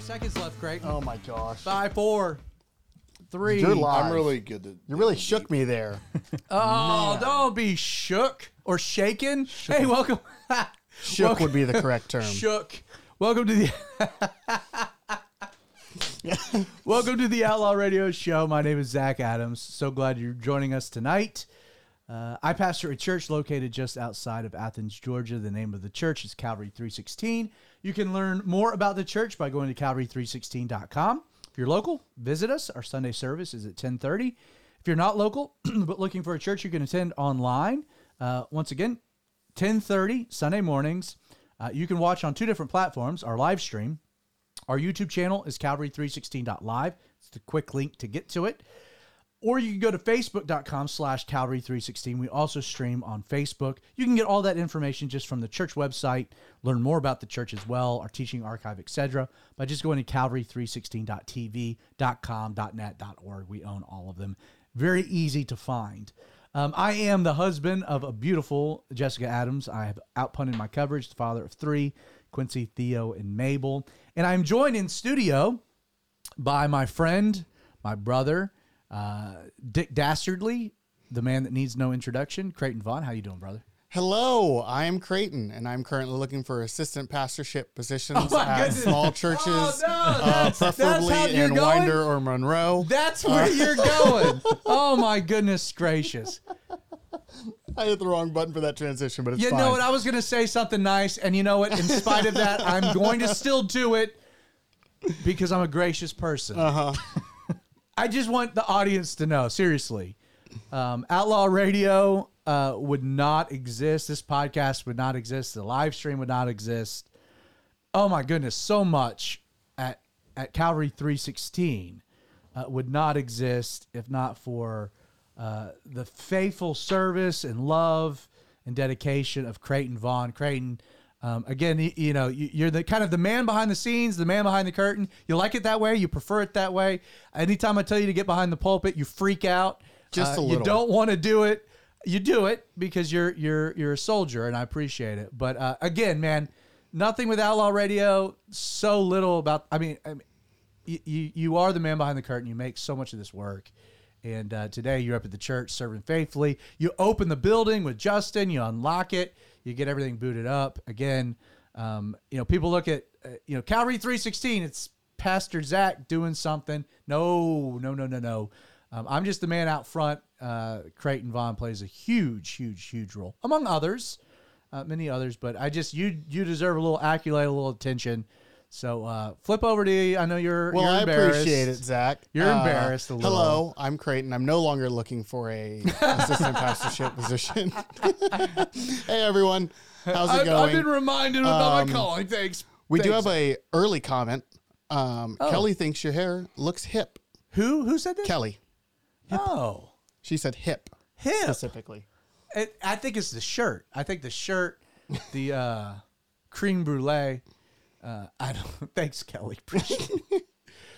seconds left, Craig. Oh my gosh. Five, four, three. You're live. I'm really good at. You really shook me there. Oh, don't be shook or shaken. Hey, welcome. Shook Welcome- would be the correct term. Shook. Welcome to the Welcome to the Outlaw Radio Show. My name is Zach Adams. So glad you're joining us tonight. Uh, I pastor a church located just outside of Athens, Georgia. The name of the church is Calvary 316. You can learn more about the church by going to calvary316.com. If you're local, visit us. Our Sunday service is at 1030. If you're not local but looking for a church you can attend online, uh, once again, 1030 Sunday mornings. Uh, you can watch on two different platforms, our live stream. Our YouTube channel is Calvary316.live. It's the quick link to get to it. Or you can go to facebook.com slash Calvary316. We also stream on Facebook. You can get all that information just from the church website, learn more about the church as well, our teaching archive, etc. by just going to Calvary316.tv, .com, .net, .org. We own all of them. Very easy to find. Um, I am the husband of a beautiful Jessica Adams. I have outpunted my coverage, the father of three, Quincy, Theo, and Mabel. And I'm joined in studio by my friend, my brother, uh, Dick Dastardly, the man that needs no introduction. Creighton Vaughn, how you doing, brother? Hello, I am Creighton, and I'm currently looking for assistant pastorship positions Oh at goodness. small churches, Oh, no, uh, preferably in going? Winder or Monroe. That's where you're going. Oh my goodness gracious! I hit the wrong button for that transition, but it's You fine. know what? I was going to say something nice, and you know what? In spite of that, I'm going to still do it because I'm a gracious person. Uh-huh. I just want the audience to know, seriously, um, Outlaw Radio uh, would not exist. This podcast would not exist. The live stream would not exist. Oh my goodness, so much at at Calvary 316 uh, would not exist if not for uh, the faithful service and love and dedication of Creighton Vaughn. Creighton, um, again, you, you know, you, you're the kind of the man behind the scenes, the man behind the curtain. You like it that way. You prefer it that way. Anytime I tell you to get behind the pulpit, you freak out. Just Uh, a little. You don't want to do it. You do it because you're you're you're a soldier, and I appreciate it. But uh, again, man, nothing with Outlaw Radio. So little about. I mean, I mean you, you you are the man behind the curtain. You make so much of this work. And uh, today you're up at the church serving faithfully. You open the building with Justin. You unlock it. You get everything booted up. Again, um, you know people look at uh, you know Calvary 316. It's Pastor Zach doing something. No, no, no, no, no. Um, I'm just the man out front. Uh, Creighton Vaughn plays a huge, huge, huge role among others, uh, many others. But I just you you deserve a little accolade, a little attention. So uh, flip over to you. I know you're Well, you're I appreciate it, Zach. Uh, You're embarrassed a little. Hello, I'm Creighton. I'm no longer looking for a assistant pastorship position. hey, everyone. How's it I've, going? I've been reminded about Um, my calling. Thanks. we do have a early comment. Um, Oh. Kelly thinks your hair looks hip. who who said that? Kelly. Oh, She said hip Hip specifically. It, I think it's the shirt. I think the shirt, the uh, cream brulee. Uh, I don't. Thanks, Kelly.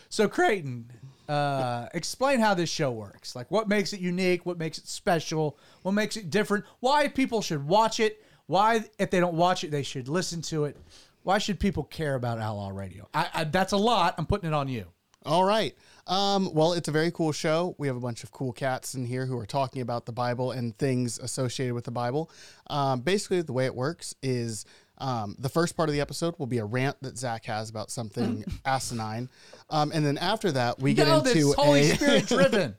So Creighton, uh, explain how this show works. Like, what makes it unique? What makes it special? What makes it different? Why people should watch it? Why, if they don't watch it, they should listen to it? Why should people care about Outlaw Radio? I, I, that's a lot. I'm putting it on you. All right. Um, well, it's a very cool show. We have a bunch of cool cats in here who are talking about the Bible and things associated with the Bible. Um, basically, the way it works is um, the first part of the episode will be a rant that Zach has about something asinine, um, and then after that, we get no, into Holy a Spirit driven.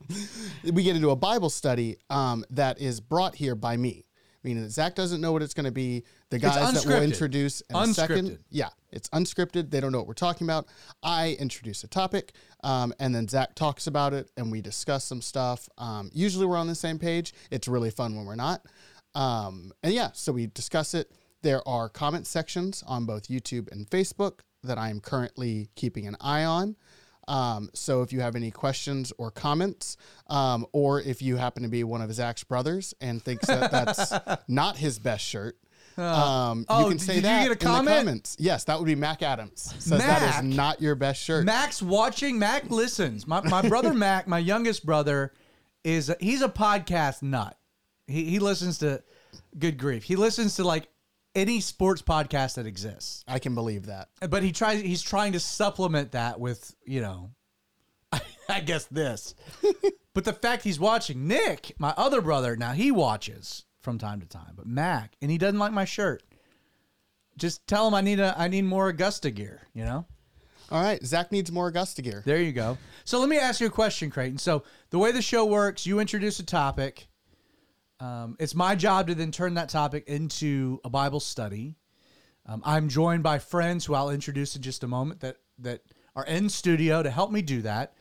we get into a Bible study um, that is brought here by me. Meaning that Zach doesn't know what it's going to be. The guys that will introduce in a second. Unscripted. Yeah, it's unscripted. They don't know what we're talking about. I introduce a topic, um, and then Zach talks about it, and we discuss some stuff. Um, usually we're on the same page. It's really fun when we're not. Um, and yeah, so we discuss it. There are comment sections on both YouTube and Facebook that I am currently keeping an eye on. Um, so if you have any questions or comments, um, or if you happen to be one of Zach's brothers and thinks that that's not his best shirt, um, oh, you can did say you that get a in the comments. Yes, that would be Mac Adams. Says that Mac? is not your best shirt. Mac's watching. Mac listens. My, my brother Mac, my youngest brother, is he's a podcast nut. He he listens to good grief. He listens to like any sports podcast that exists. I can believe that. But he tries. He's trying to supplement that with you know, I guess this. but the fact he's watching Nick, my other brother, now he watches from time to time. But Mac, and he doesn't like my shirt. Just tell him I need a I need more Augusta gear. You know. All right, Zach needs more Augusta gear. There you go. So let me ask you a question, Creighton. So the way the show works, you introduce a topic. Um, it's my job to then turn that topic into a Bible study. Um, I'm joined by friends who I'll introduce in just a moment that that are in studio to help me do that.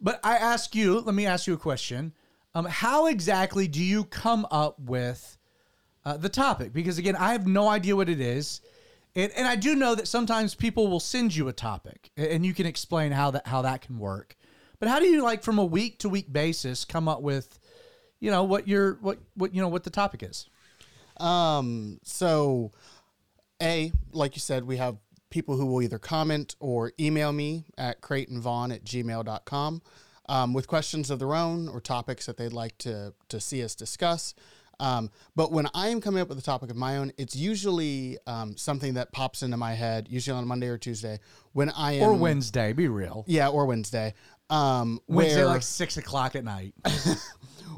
But I ask you, let me ask you a question. Um, how exactly do you come up with uh, the topic? Because again, I have no idea what it is. And, and I do know that sometimes people will send you a topic and you can explain how that how that can work. But how do you like from a week to week basis come up with, you know, what your what what you know what the topic is? Um, so, A, like you said, we have people who will either comment or email me at creightonvaughn at gmail.com um, with questions of their own or topics that they'd like to, to see us discuss. Um, but when I am coming up with a topic of my own, it's usually um, something that pops into my head, usually on Monday or Tuesday, when I am Or Wednesday, be real. yeah, or Wednesday. Um, Wednesday where, like six o'clock at night.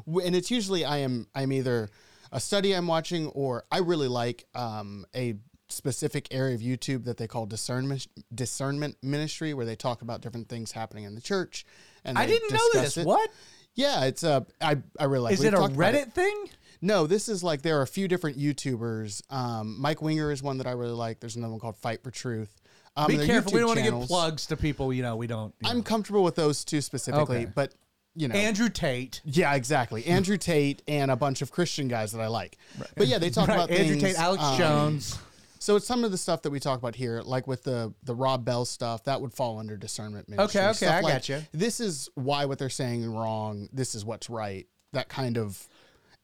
and it's usually I am I'm either a study I'm watching or I really like um, a specific area of YouTube that they call discernment discernment ministry where they talk about different things happening in the church. And I didn't know this. It. What Yeah, it's a I I really like. is it a Reddit thing? No, this is like there are a few different YouTubers. Um, Mike Winger is one that I really like. There's another one called Fight for Truth. Um, Be careful. We don't want to give channels- plugs to people. You know, we don't. I'm know. comfortable with those two specifically, Okay. but you know, Andrew Tate. yeah, exactly. Andrew Tate and a bunch of Christian guys that I like. But yeah, they talk Right, about Andrew things, Tate, Alex um, Jones. So it's some of the stuff that we talk about here, like with the the Rob Bell stuff, that would fall under discernment ministry. Okay, okay, Stuff I like, gotcha. This is why what they're saying wrong. This is what's right. That kind of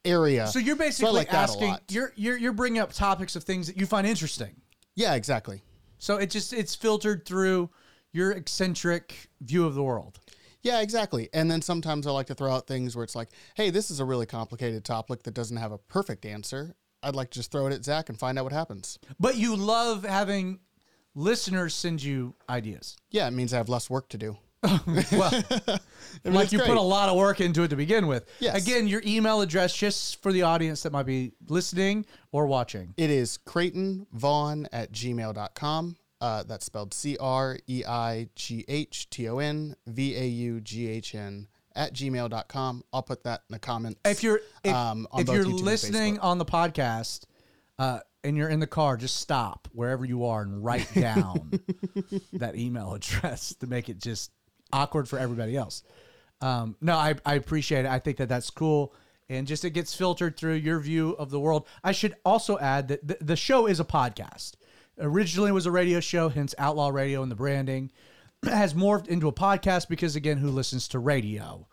area. So you're basically like asking. You're you're you're bringing up topics of things that you find interesting. yeah, exactly. So it just it's filtered through your eccentric view of the world. Yeah, exactly. And then sometimes I like to throw out things where it's like, hey, this is a really complicated topic that doesn't have a perfect answer. I'd like to just throw it at Zach and find out what happens. But you love having listeners send you ideas. Yeah, it means I have less work to do. Well, I mean, like you great. put a lot of work into it to begin with. Yes. Again, your email address just for the audience that might be listening or watching. It is Creighton Vaughn at gmail.com. Uh, that's spelled C R E I G H T O N V A U G H N at gmail.com. I'll put that in the comments. If you're if, um, if you're YouTube listening on the podcast uh, and you're in the car, just stop wherever you are and write down that email address to make it just awkward for everybody else. Um, no, I, I appreciate it. I think that that's cool. And just it gets filtered through your view of the world. I should also add that the, the show is a podcast. Originally it was a radio show, hence Outlaw Radio and the branding. Has morphed into a podcast because, again, who listens to radio?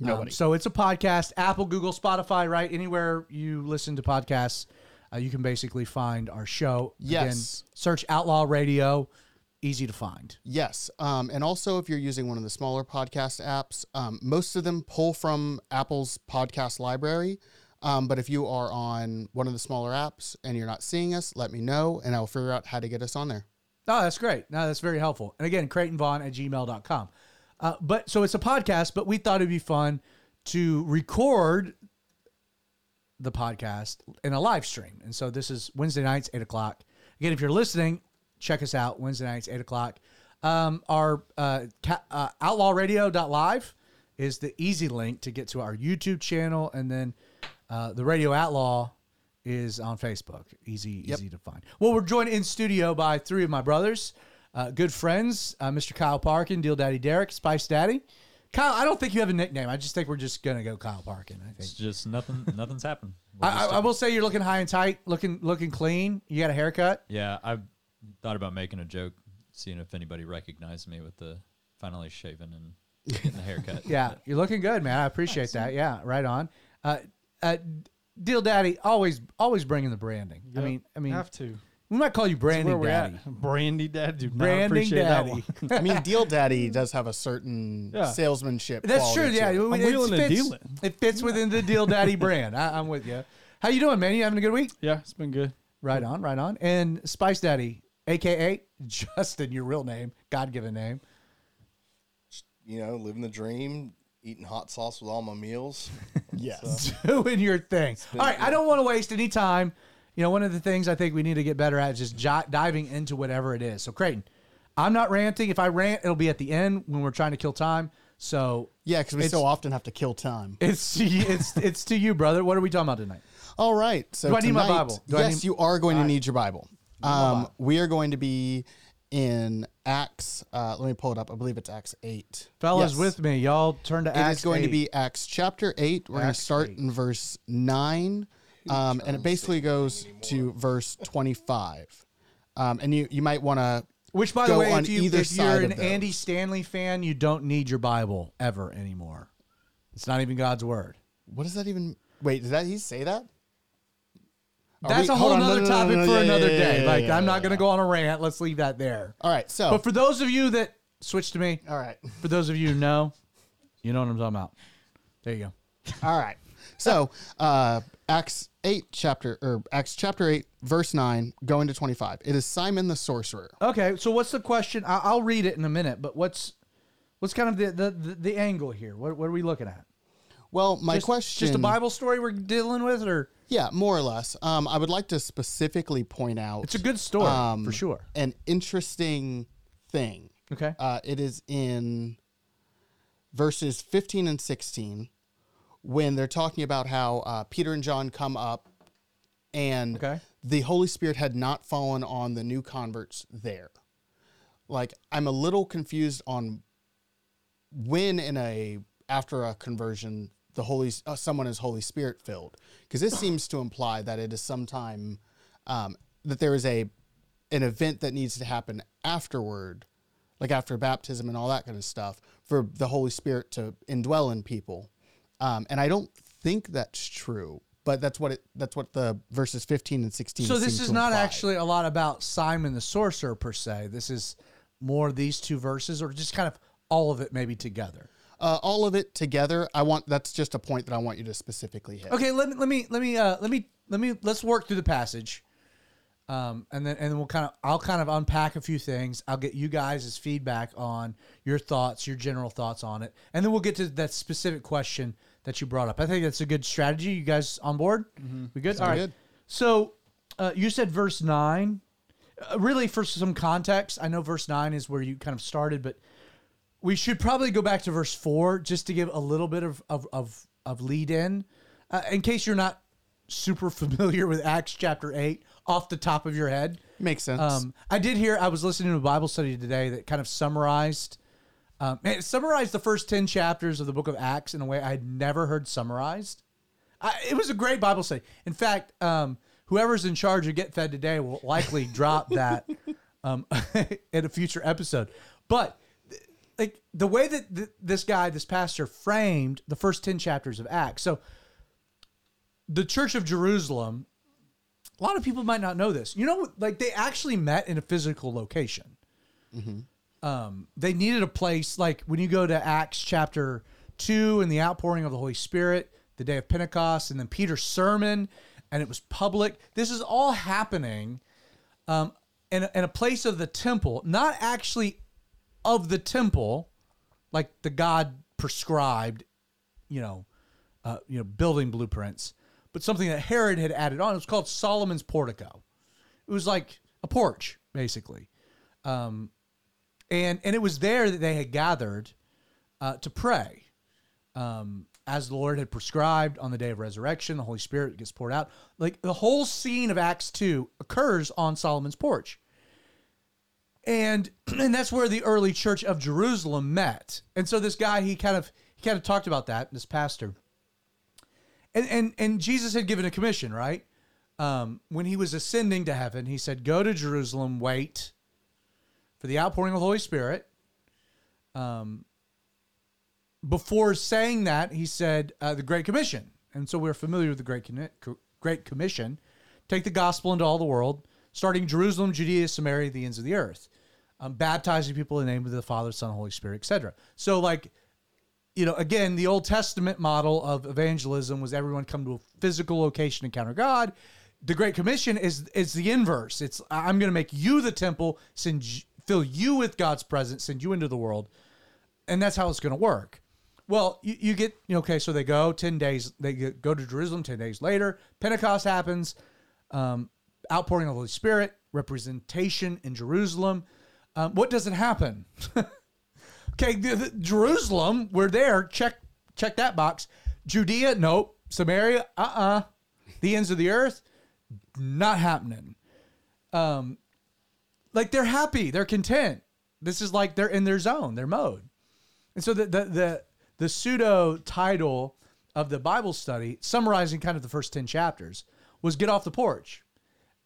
Nobody. so it's a podcast. Apple, Google, Spotify, right? Anywhere you listen to podcasts, uh, you can basically find our show. Yes. search Outlaw Radio. Easy to find. Yes. Um, and also, if you're using one of the smaller podcast apps, um, most of them pull from Apple's podcast library. Um, but if you are on one of the smaller apps and you're not seeing us, let me know and I'll figure out how to get us on there. Oh, that's great. No, that's very helpful. And again, CreightonVaughn at gmail.com. Uh, but so it's a podcast, but we thought it'd be fun to record the podcast in a live stream. And so this is Wednesday nights, 8 o'clock. Again, if you're listening, check us out Wednesday nights, 8 o'clock. Um, our uh, ca- uh, outlawradio.live is the easy link to get to our YouTube channel. And then uh, the Radio Outlaw is on Facebook. Easy, easy to find. Well, we're joined in studio by three of my brothers, uh, good friends, uh, Mr. Kyle Parkin, Deal Daddy Derek, Spice Daddy. Kyle, I don't think you have a nickname. I just think we're just gonna go Kyle Parkin. I think. It's just nothing. Nothing's happened. I, I, I will say you're looking high and tight, looking looking clean. You got a haircut. yeah, I thought about making a joke, seeing if anybody recognized me with the finally shaven and getting the haircut. Yeah, you're looking good, man. I appreciate that. Yeah, right on. Uh, uh, Deal Daddy always always bringing the branding. I mean, I mean, have to. we might call you Brandy Where Daddy. at. Brandy Daddy. Do not Branding appreciate that Daddy. one. I mean, Deal Daddy does have a certain Yeah. salesmanship. That's true. Yeah, it. I mean, I'm it wheeling and fits- dealing. It fits within the Deal Daddy brand. I, I'm with you. How you doing, man? You having a good week? Yeah, it's been good. Right on, right on. And Spice Daddy, aka Justin, your real name, God given name. You know, living the dream, eating hot sauce with all my meals. Yes. doing your thing. All right, I don't want to waste any time. You know, one of the things I think we need to get better at is just j- diving into whatever it is. So, Creighton, I'm not ranting. If I rant, it'll be at the end when we're trying to kill time. So Yeah, because we It's- so often have to kill time. it's to you, it's it's to you, brother. What are we talking about tonight? All right. So Do I need my Bible? Do I yes, need- you are going to need your Bible. Um, Bible. we are going to be in Acts. Uh, let me pull it up. I believe it's Acts eight. Fellas, Yes. with me, y'all turn to It Acts It is going to be Acts chapter eight. We're going to start 8. in verse nine, um, and it basically goes to verse twenty-five. Um, and you you might want to. Which, by the go way, on if, you, either if you're an. Andy Stanley fan, you don't need your Bible ever anymore. It's not even God's word. What does that even? Wait, did that he say that? That's we- a whole no, other no, no, topic no, for yeah, another yeah, day. yeah, like, I'm not going to go on a rant. Let's leave that there. All right, so But for those of you that switch to me, all right. for those of you who know, you know what I'm talking about. There you go. All right. So, uh, Acts 8, chapter, or Acts chapter 8, verse 9, going to 25. It is Simon the sorcerer. Okay, so what's the question? I- I'll read it in a minute, but what's what's kind of the the, the, the angle here? What, what are we looking at? Well, my just, question. just a Bible story we're dealing with, or Yeah, more or less. Um, I would like to specifically point out it's a good story um, for sure. an interesting thing. Okay, Uh, it is in verses 15 and 16 when they're talking about how uh, Peter and John come up and Okay. the Holy Spirit had not fallen on the new converts there. Like, I'm a little confused on when in a after a conversion the holy uh, someone is holy spirit filled because this seems to imply that it is sometime um, that there is a an event that needs to happen afterward like after baptism and all that kind of stuff for the holy spirit to indwell in people um, and i don't think that's true but that's what it that's what the verses 15 and 16 so this is not imply. actually a lot about Simon the sorcerer per se. This is more these two verses, or just kind of all of it maybe together. Uh, all of it together i want that's just a point that i want you to specifically hit Okay, let me let me let me uh let me let me let's work through the passage. Um and then and then we'll kind of I'll kind of unpack a few things. I'll get you guys' feedback on your thoughts, your general thoughts on it. And then we'll get to that specific question that you brought up. I think that's a good strategy. You guys on board? We good? All right. good. So, uh, you said verse 9. Uh, really for some context, I know verse 9 is where you kind of started, but we should probably go back to verse four just to give a little bit of of of, of lead in, uh, in case you're not super familiar with Acts chapter eight off the top of your head. makes sense Um, I did hear I was listening to a Bible study today that kind of summarized. Um, it summarized the first ten chapters of the book of Acts in a way I had never heard summarized. I, it was a great Bible study. In fact, um, whoever's in charge of Get Fed today will likely drop that um, in a future episode. But like the way that th- this guy, this pastor, framed the first ten chapters of Acts. So the Church of Jerusalem. A lot of people might not know this. You know, like they actually met in a physical location. Um, they needed a place like when you go to Acts chapter two and the outpouring of the Holy Spirit, the day of Pentecost, and then Peter's sermon, and it was public. This is all happening um, in, a, in a place of the temple, not actually of the temple, like the God prescribed, you know, uh, you know, building blueprints, but something that Herod had added on. It was called Solomon's portico. It was like a porch, basically, um, and and it was there that they had gathered uh, to pray, um, as the Lord had prescribed on the day of resurrection. The Holy Spirit gets poured out. Like the whole scene of Acts two occurs on Solomon's porch and and that's where the early church of Jerusalem met. And so this guy, he kind of he kind of talked about that. This pastor, and and and Jesus had given a commission, right? Um, when he was ascending to heaven, he said, "Go to Jerusalem, wait for the outpouring of the Holy Spirit." Um, before saying that, he said uh, the Great Commission, and so we're familiar with the Great Great Commission: take the gospel into all the world, starting Jerusalem, Judea, Samaria, the ends of the earth, um, baptizing people in the name of the Father, Son, Holy Spirit, etc. So, like, you know, again, the Old Testament model of evangelism was everyone come to a physical location, encounter God. the Great Commission is is the inverse. It's I'm going to make you the temple, send fill you with God's presence, send you into the world, and that's how it's going to work. Well, you, you get you know, okay, so they go ten days. They go to Jerusalem ten days later. Pentecost happens, um, outpouring of the Holy Spirit, representation in Jerusalem. Um, what doesn't happen? okay, the, the- Jerusalem, we're there. Check check that box. Judea, nope. Samaria, uh uh The ends of the earth, not happening. Um, like they're happy, they're content. This is like they're in their zone, their mode. And so the the the, the pseudo title of the Bible study, summarizing kind of the first ten chapters, was "Get Off the Porch."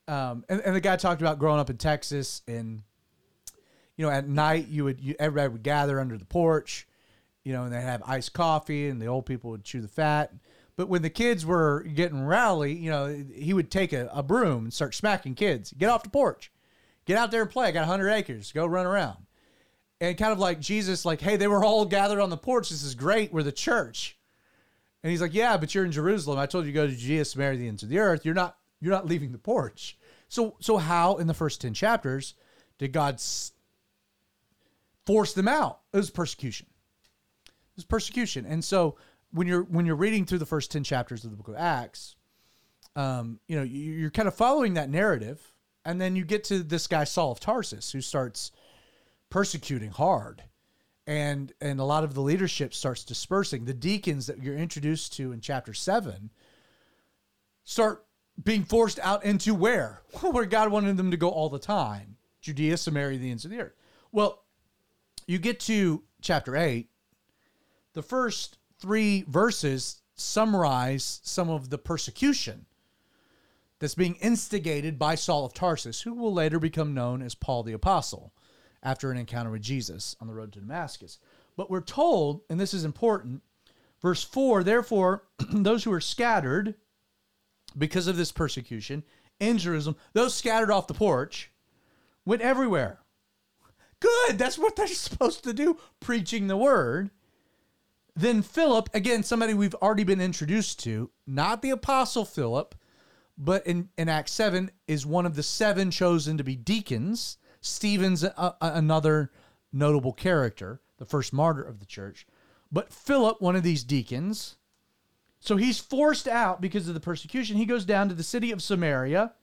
Um, and, and the guy talked about growing up in Texas, and you know, at night you would you, everybody would gather under the porch, you know, and they'd have iced coffee, and the old people would chew the fat. But when the kids were getting rowdy, you know, he would take a, a broom and start smacking kids. Get off the porch, get out there and play. I got 100 acres, go run around and kind of like Jesus, like, hey, they were all gathered on the porch. This is great. We're the church. And he's like, yeah, but you're in Jerusalem. I told you to go to Judea, Samaria, the ends of the earth. You're not. You're not leaving the porch. So, so how in the first ten chapters did God force them out? It was persecution. It was persecution. And so when you're when you're reading through the first ten chapters of the book of Acts, um, you know, you- you're kind of following that narrative, and then you get to this guy Saul of Tarsus who starts persecuting hard and and a lot of the leadership starts dispersing the deacons that you're introduced to in chapter 7 start being forced out into where? Where god wanted them to go all the time. Judea samaria the ends of the earth. Well you get to chapter 8 the first three verses summarize some of the persecution that's being instigated by Saul of Tarsus, who will later become known as Paul the Apostle after an encounter with Jesus on the road to Damascus. But we're told, and this is important, verse 4 therefore, those who are scattered because of this persecution in Jerusalem, those scattered off the porch, went everywhere. Good, that's what they're supposed to do, preaching the word. Then Philip, again, somebody we've already been introduced to, not the apostle Philip, but in, in Acts 7 is one of the seven chosen to be deacons. Stephen's a, a- another notable character, the first martyr of the church. But Philip, one of these deacons, so he's forced out because of the persecution. He goes down to the city of Samaria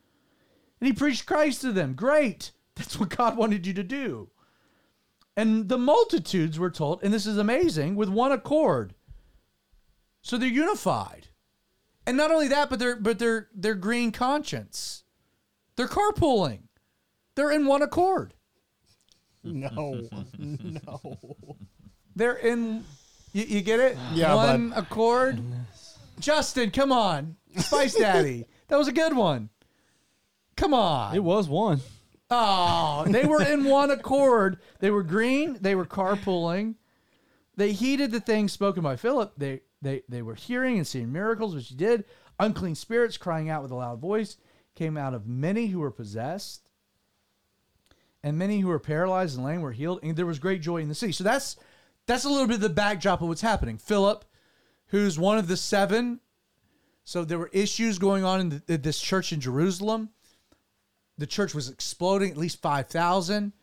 and he preached Christ to them. Great. That's what God wanted you to do. And the multitudes were told, and this is amazing, with one accord. So they're unified. And not only that, but they're but they're they're green conscience. They're carpooling. They're in one accord. No, no. They're in you, you get it? Yeah, One accord. Justin, come on. Spice Daddy. that was a good one. Come on. It was one. Oh, they were in one accord. They were green. They were carpooling. They heeded the things spoken by Philip. They they they were hearing and seeing miracles, which he did. Unclean spirits crying out with a loud voice came out of many who were possessed, and many who were paralyzed and lame were healed. And there was great joy in the city. So that's that's a little bit of the backdrop of what's happening. Philip, who's one of the seven. So there were issues going on in the, this church in Jerusalem the church was exploding, at least 5,000.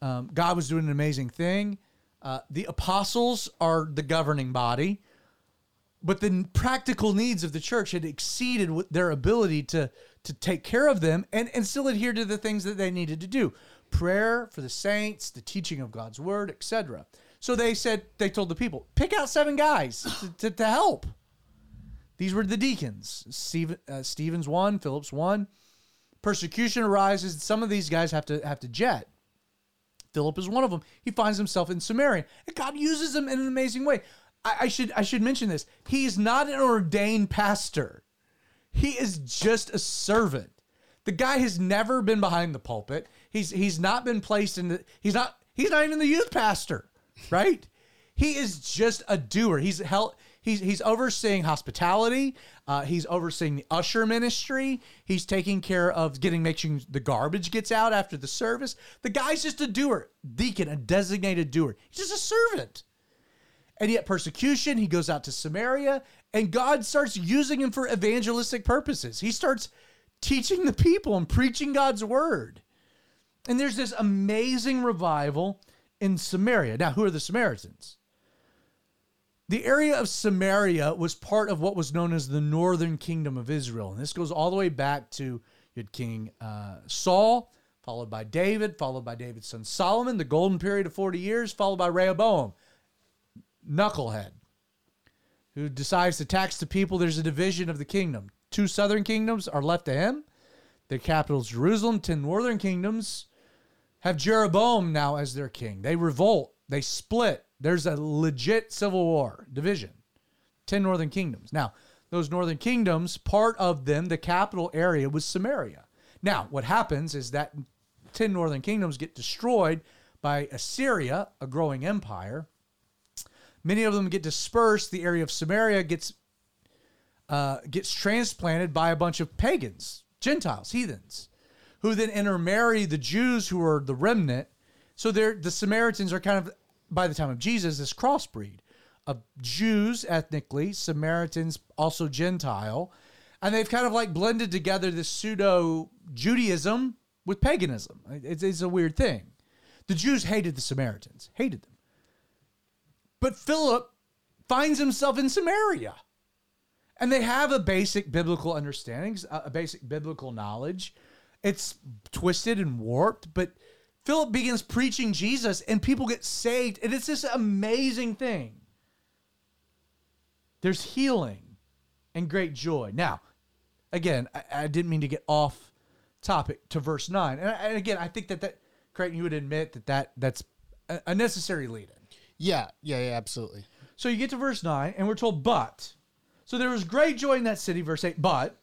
Um, God was doing an amazing thing. Uh, the apostles are the governing body, but the practical needs of the church had exceeded their ability to, to take care of them and, and still adhere to the things that they needed to do prayer for the saints, the teaching of God's word, etc. So they said, they told the people, pick out seven guys to, to, to help. These were the deacons. Stephen, uh, Stephen's one, Philip's one persecution arises. Some of these guys have to have to jet. Philip is one of them. He finds himself in Samaria, and God uses him in an amazing way. I, I should I should mention this. He's not an ordained pastor. He is just a servant. The guy has never been behind the pulpit. He's he's not been placed in the. He's not he's not even the youth pastor, right? He is just a doer. He's held. He's he's overseeing hospitality. Uh, he's overseeing the usher ministry. He's taking care of getting making the garbage gets out after the service. The guy's just a doer, deacon, a designated doer. He's just a servant. And yet persecution, he goes out to Samaria, and God starts using him for evangelistic purposes. He starts teaching the people and preaching God's word. And there's this amazing revival in Samaria. Now, who are the Samaritans? The area of Samaria was part of what was known as the northern kingdom of Israel. And this goes all the way back to you had King uh, Saul, followed by David, followed by David's son Solomon, the golden period of 40 years, followed by Rehoboam, knucklehead, who decides to tax the people. There's a division of the kingdom. Two southern kingdoms are left to him. Their capital is Jerusalem. Ten northern kingdoms have Jeroboam now as their king. They revolt, they split. There's a legit civil war division. 10 northern kingdoms. Now, those northern kingdoms, part of them, the capital area was Samaria. Now, what happens is that 10 northern kingdoms get destroyed by Assyria, a growing empire. Many of them get dispersed. The area of Samaria gets uh, gets transplanted by a bunch of pagans, Gentiles, heathens, who then intermarry the Jews who are the remnant. So they're, the Samaritans are kind of, by the time of Jesus, this crossbreed of Jews ethnically, Samaritans also Gentile, and they've kind of like blended together this pseudo Judaism with paganism. It's, it's a weird thing. The Jews hated the Samaritans, hated them. But Philip finds himself in Samaria. And they have a basic biblical understanding, a basic biblical knowledge. It's twisted and warped, but Philip begins preaching Jesus and people get saved. And it's this amazing thing. There's healing and great joy. Now, again, I, I didn't mean to get off topic to verse 9. And, and again, I think that that, Creighton, you would admit that, that that's a, a necessary lead in. Yeah, yeah, yeah, absolutely. So you get to verse 9, and we're told, but. So there was great joy in that city, verse 8, but,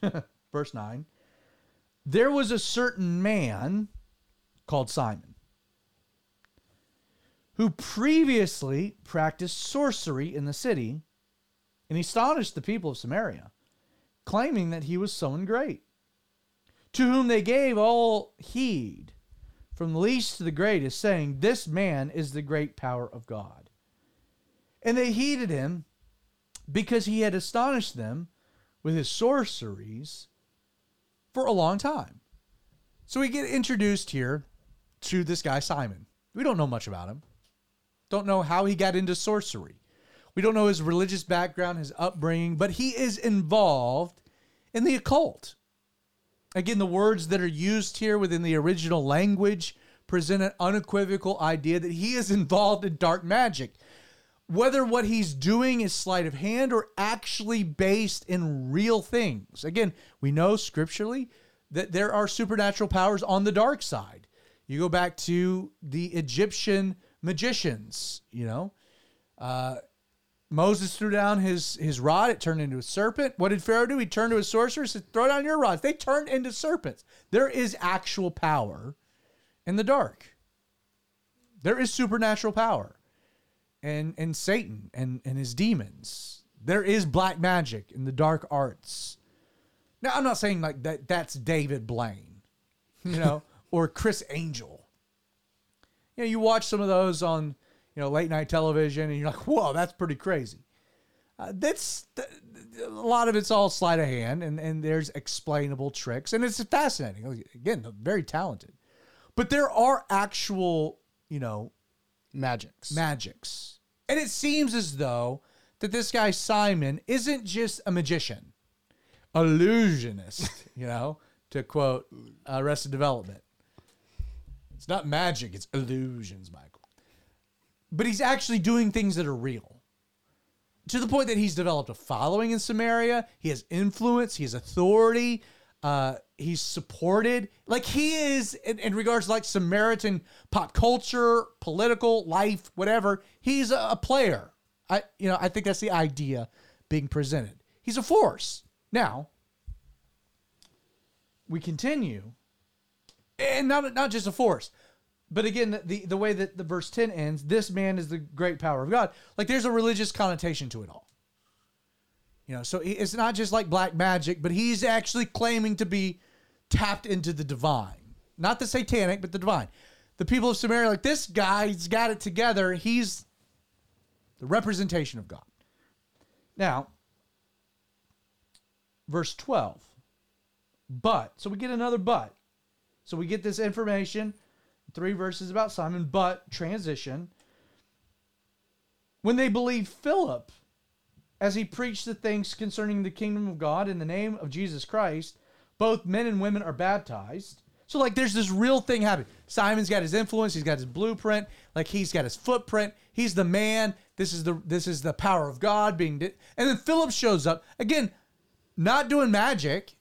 verse 9, there was a certain man called Simon who previously practiced sorcery in the city and astonished the people of Samaria, claiming that he was someone great, to whom they gave all heed, from the least to the greatest, saying, This man is the great power of God. And they heeded him because he had astonished them with his sorceries for a long time. So we get introduced here to this guy, Simon. We don't know much about him, don't know how he got into sorcery. We don't know his religious background, his upbringing, but he is involved in the occult. Again, the words that are used here within the original language present an unequivocal idea that he is involved in dark magic. Whether what he's doing is sleight of hand or actually based in real things. Again, we know scripturally that there are supernatural powers on the dark side. You go back to the Egyptian magicians, you know. Uh, Moses threw down his his rod; it turned into a serpent. What did Pharaoh do? He turned to his sorcerers, said, "Throw down your rods." They turned into serpents. There is actual power in the dark. There is supernatural power, and and Satan and and his demons. There is black magic in the dark arts. Now, I'm not saying like that. That's David Blaine, you know, or Criss Angel. You know, you watch some of those on you know, late night television, and you're like, whoa, that's pretty crazy. Uh, that's a lot of it's all sleight of hand, and, and there's explainable tricks, and it's fascinating. Again, very talented, but there are actual, you know, Magics. magics, and it seems as though that this guy Simon isn't just a magician, illusionist. you know, to quote uh, Arrested Development. It's not magic; it's illusions, Michael but he's actually doing things that are real. To the point that he's developed a following in Samaria. He has influence. He has authority. Uh, he's supported. Like he is in, in, regards to like Samaritan pop culture, political life, whatever. He's a, a player. I you know I think that's the idea being presented. He's a force. Now we continue, and not not just a force but again, the the way that the verse 10 ends, this man is the great power of God. Like there's a religious connotation to it all. You know, so it's not just like black magic, but he's actually claiming to be tapped into the divine. Not the satanic, but the divine. The people of Samaria, like this guy's got it together. He's the representation of God. Now, verse 12. but, so we get another but. So we get this information, three verses about Simon, but transition. When they believed Philip as he preached the things concerning the kingdom of God in the name of Jesus Christ, both men and women are baptized. So like there's this real thing happening. Simon's got his influence, he's got his blueprint, like he's got his footprint. He's the man. This is the this is the power of God being di- and then Philip shows up again, not doing magic,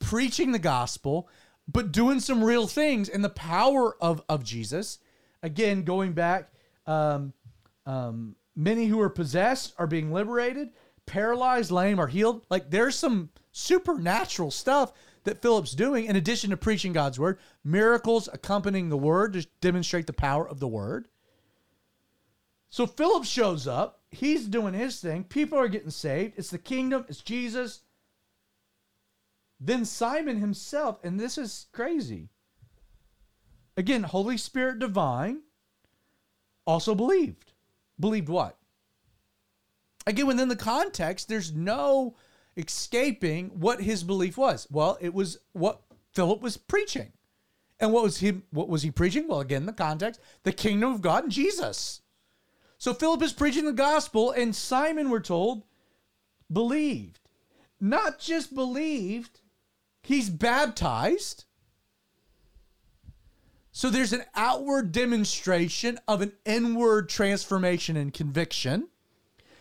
preaching the gospel, but doing some real things and the power of of Jesus. Again, going back um, um, many who are possessed are being liberated, paralyzed, lame are healed. Like there's some supernatural stuff that Philip's doing in addition to preaching God's word, miracles accompanying the word to demonstrate the power of the word. So Philip shows up, he's doing his thing, people are getting saved. It's the kingdom, it's Jesus. Then Simon himself, and this is crazy. Again, Holy Spirit divine also believed. Believed what? Again, within the context, there's no escaping what his belief was. Well, it was what Philip was preaching. And what was he what was he preaching? Well, again, the context, the kingdom of God and Jesus. So Philip is preaching the gospel, and Simon, we're told, believed. Not just believed, he's baptized. So there's an outward demonstration of an inward transformation and conviction.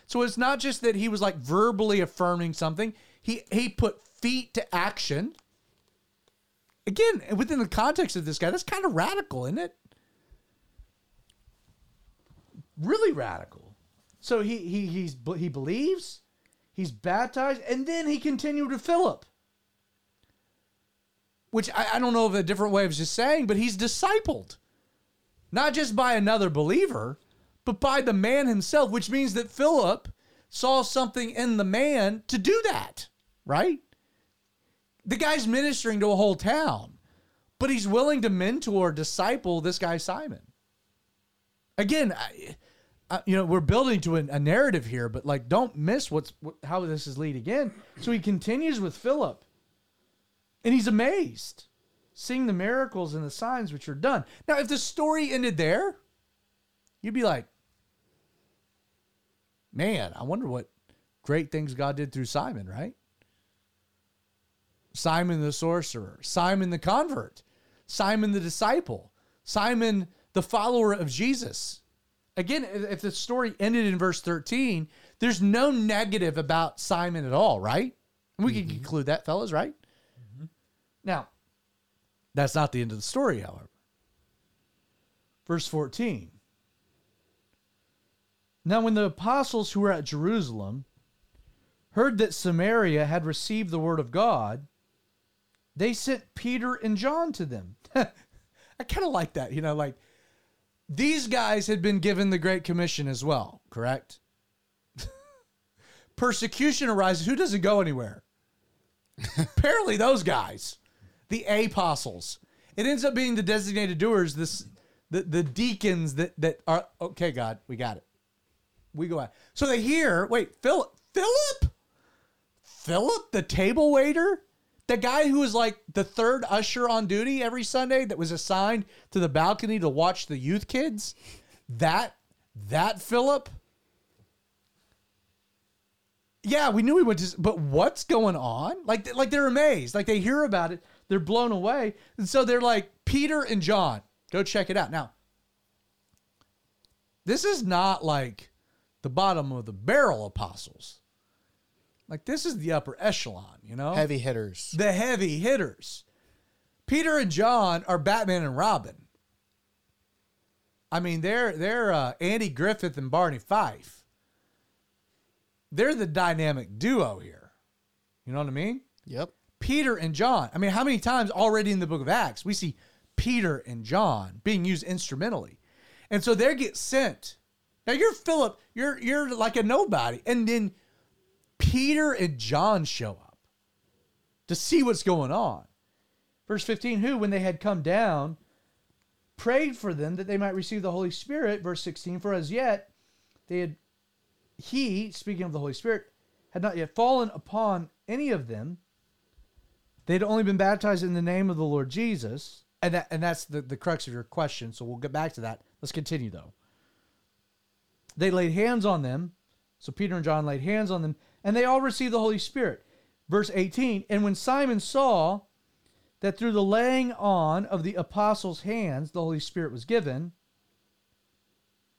So it's not just that he was like verbally affirming something, he, he put feet to action. Again, within the context of this guy, that's kind of radical, isn't it? Really radical. So he he he's he believes, he's baptized, and then he continued to Philip. Which I, I don't know of a different way of just saying, but he's discipled. Not just by another believer, but by the man himself, which means that Philip saw something in the man to do that, right? The guy's ministering to a whole town, but he's willing to mentor, disciple this guy, Simon. Again, I, I, you know, we're building to a, a, narrative here, but like, don't miss what's what, how this is leading in. So he continues with Philip, and he's amazed, seeing the miracles and the signs which are done. Now, if the story ended there, you'd be like, man, I wonder what great things God did through Simon, right? Simon the sorcerer, Simon the convert, Simon the disciple, Simon the follower of Jesus. Again, if the story ended in verse 13, there's no negative about Simon at all, right? We mm-hmm. can conclude that, fellas, right? Mm-hmm. Now, that's not the end of the story, however. Verse 14. Now, when the apostles who were at Jerusalem heard that Samaria had received the word of God, they sent Peter and John to them. I kind of like that, you know, like these guys had been given the Great Commission as well, correct? Persecution arises. Who doesn't go anywhere? Apparently, those guys, the apostles. It ends up being the designated doers, this the, the deacons that that are okay. God, we got it we go out. So they hear, wait, Philip, Philip, Philip, the table waiter, the guy who was like the third usher on duty every Sunday that was assigned to the balcony to watch the youth kids. That that Philip. Yeah, we knew he went to, but what's going on? Like, like they're amazed. Like they hear about it, they're blown away, and so they're like, Peter and John, go check it out. Now, this is not like the bottom of the barrel apostles. Like this is the upper echelon, you know? Heavy hitters. The heavy hitters. Peter and John are Batman and Robin. I mean, they're they're uh, Andy Griffith and Barney Fife. They're the dynamic duo here. You know what I mean? Yep. Peter and John. I mean, how many times already in the book of Acts we see Peter and John being used instrumentally? And so they get sent now you're Philip, you're you're like a nobody. And then Peter and John show up to see what's going on. Verse 15, who, when they had come down, prayed for them that they might receive the Holy Spirit. Verse 16, for as yet they had he, speaking of the Holy Spirit, had not yet fallen upon any of them, they'd only been baptized in the name of the Lord Jesus, and that and that's the, the crux of your question. So we'll get back to that. Let's continue though. They laid hands on them. So Peter and John laid hands on them, and they all received the Holy Spirit. Verse 18, and when Simon saw that through the laying on of the apostles' hands the Holy Spirit was given,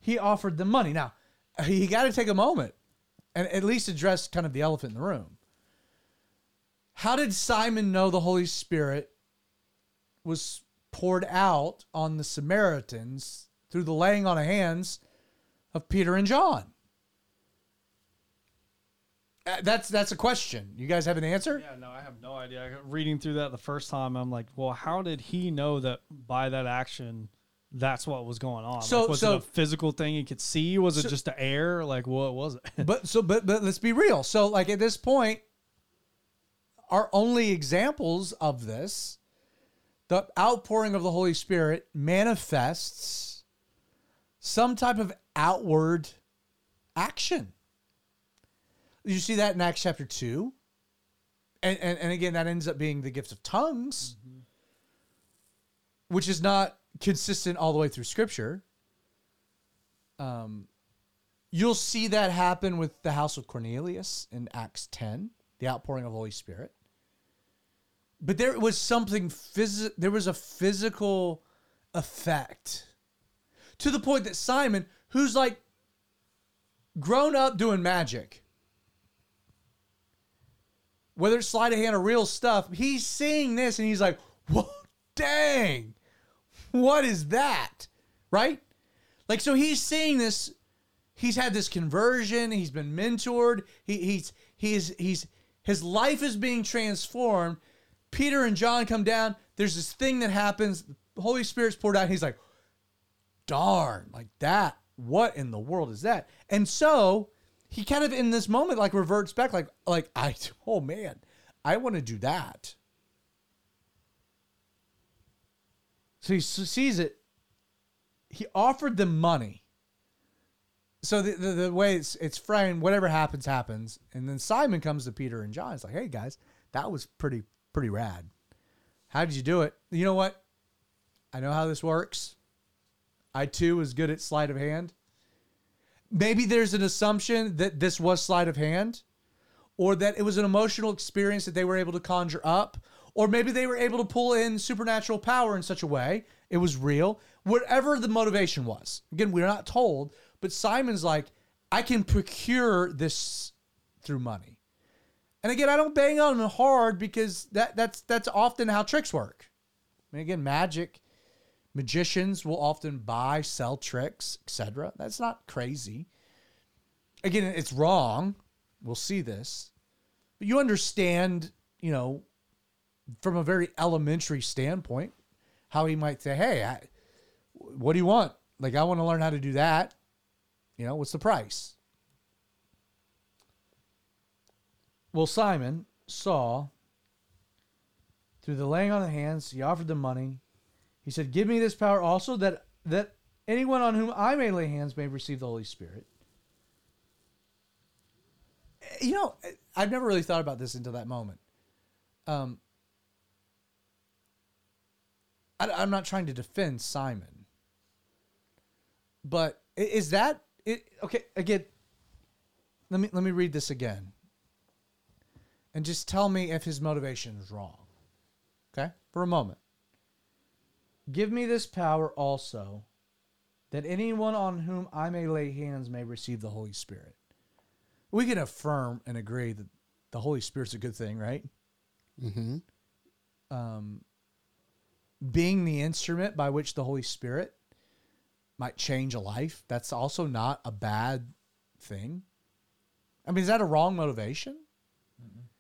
he offered them money. Now, you got to take a moment and at least address kind of the elephant in the room. How did Simon know the Holy Spirit was poured out on the Samaritans through the laying on of hands of Peter and John? Uh, That's that's a question. You guys have an answer? Yeah, no, I have no idea. Reading through that the first time, I'm like, well, how did he know that by that action, that's what was going on? So- like, was so- it a physical thing he could see? Was it just the air? Like, what was it? but so but but let's be real. So like at this point, our only examples of this, the outpouring of the Holy Spirit manifests some type of outward action. You see that in Acts chapter two. And, and, and again, that ends up being the gift of tongues, which is not consistent all the way through Scripture. Um, You'll see that happen with the house of Cornelius in Acts 10, the outpouring of the Holy Spirit. But there was something phys- there was a physical effect to the point that Simon, who's like grown up doing magic, whether it's sleight of hand or real stuff, he's seeing this and he's like, Whoa, dang, what is that? Right? Like, so he's seeing this he's had this conversion he's been mentored he, he's he's he's his life is being transformed peter and john come down there's this thing that happens the holy spirit's poured out he's like darn like that what in the world is that and so he kind of in this moment like reverts back like like i oh man i want to do that so he sees it he offered them money so the, the, the way it's it's framed, whatever happens, happens. And then Simon comes to Peter and John. It's like, hey guys, that was pretty pretty rad. How did you do it? You know what? I know how this works. I too was good at sleight of hand. Maybe there's an assumption that this was sleight of hand, or that it was an emotional experience that they were able to conjure up, or maybe they were able to pull in supernatural power in such a way it was real. Whatever the motivation was. Again, we're not told, but Simon's like, I can procure this through money. And again, I don't bang on him hard because that that's that's often how tricks work. I mean, again, magic, magicians will often buy, sell tricks, etc. That's not crazy. Again, it's wrong. We'll see this. But you understand, you know, from a very elementary standpoint, how he might say, "Hey, I, what do you want? Like, I want to learn how to do that. You know, what's the price?" Well, Simon saw through the laying on of hands, he offered them money. He said, "Give me this power also that that anyone on whom I may lay hands may receive the Holy Spirit." You know, I've never really thought about this until that moment. Um, I, I'm not trying to defend Simon, but is that it? Okay, again, let me let me read this again, and just tell me if his motivation is wrong. Okay, for a moment. Give me this power also, that anyone on whom I may lay hands may receive the Holy Spirit. We can affirm and agree that the Holy Spirit's a good thing, right? Mm-hmm. um, being the instrument by which the Holy Spirit might change a life, that's also not a bad thing. I mean, is that a wrong motivation?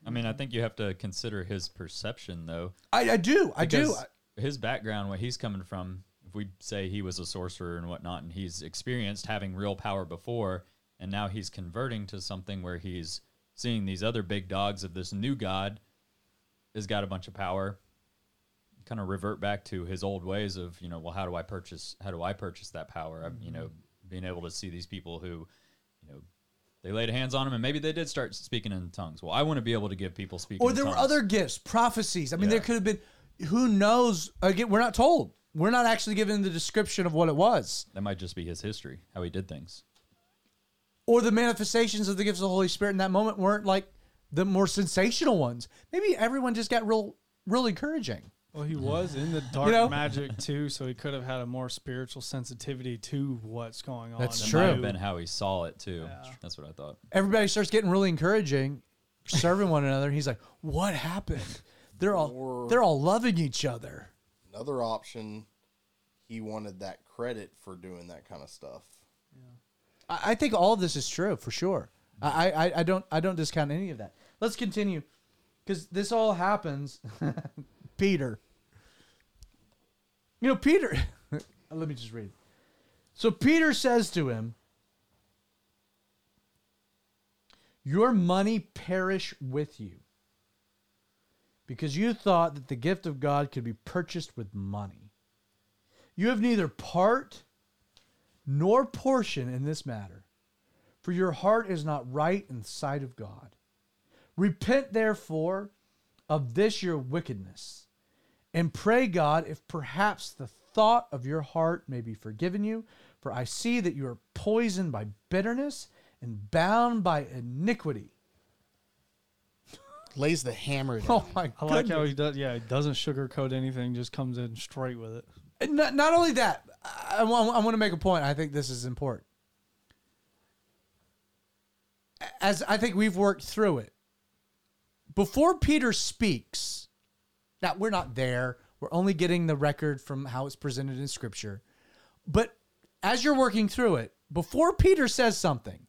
I mean, I think you have to consider his perception, though. I, I do. I do. His background, where he's coming from, if we say he was a sorcerer and whatnot, and he's experienced having real power before, and now he's converting to something where he's seeing these other big dogs of this new god has got a bunch of power. Kind of revert back to his old ways of, you know, well, how do I purchase? How do I purchase that power? I'm, You know, being able to see these people who, you know, They laid hands on him, and maybe they did start speaking in tongues. Well, I want to be able to give people speaking. Or there were tongues. other gifts, prophecies. I mean, there could have been. Who knows? Again, we're not told. We're not actually given the description of what it was, That might just be his history, how he did things. or the manifestations of the gifts of the Holy Spirit in that moment weren't like the more sensational ones. Maybe everyone just got real, real encouraging. Well, he was in the dark know? magic too, so he could have had a more spiritual sensitivity to what's going on. That's and That might have True. been how he saw it too. Yeah. That's what I thought. Everybody starts getting really encouraging, serving one another. He's like, "What happened? They're all they're all loving each other." Another option, he wanted that credit for doing that kind of stuff. I, I think all of this is true for sure. I, I, I don't I don't discount any of that. Let's continue because this all happens. Peter, you know Peter. let me just read. So Peter says to him, "Your money perish with you." Because you thought that the gift of God could be purchased with money. You have neither part nor portion in this matter, for your heart is not right in the sight of God. Repent, therefore, of this your wickedness, and pray God if perhaps the thought of your heart may be forgiven you, for I see that you are poisoned by bitterness and bound by iniquity. Lays the hammer down. Oh my I like how he does. Yeah, he doesn't sugarcoat anything; just comes in straight with it. And Not, not only that, I, want, I want to make a point. I think this is important. As I think we've worked through it, before Peter speaks, now we're not there. We're only getting the record from how it's presented in Scripture. But as you're working through it, before Peter says something,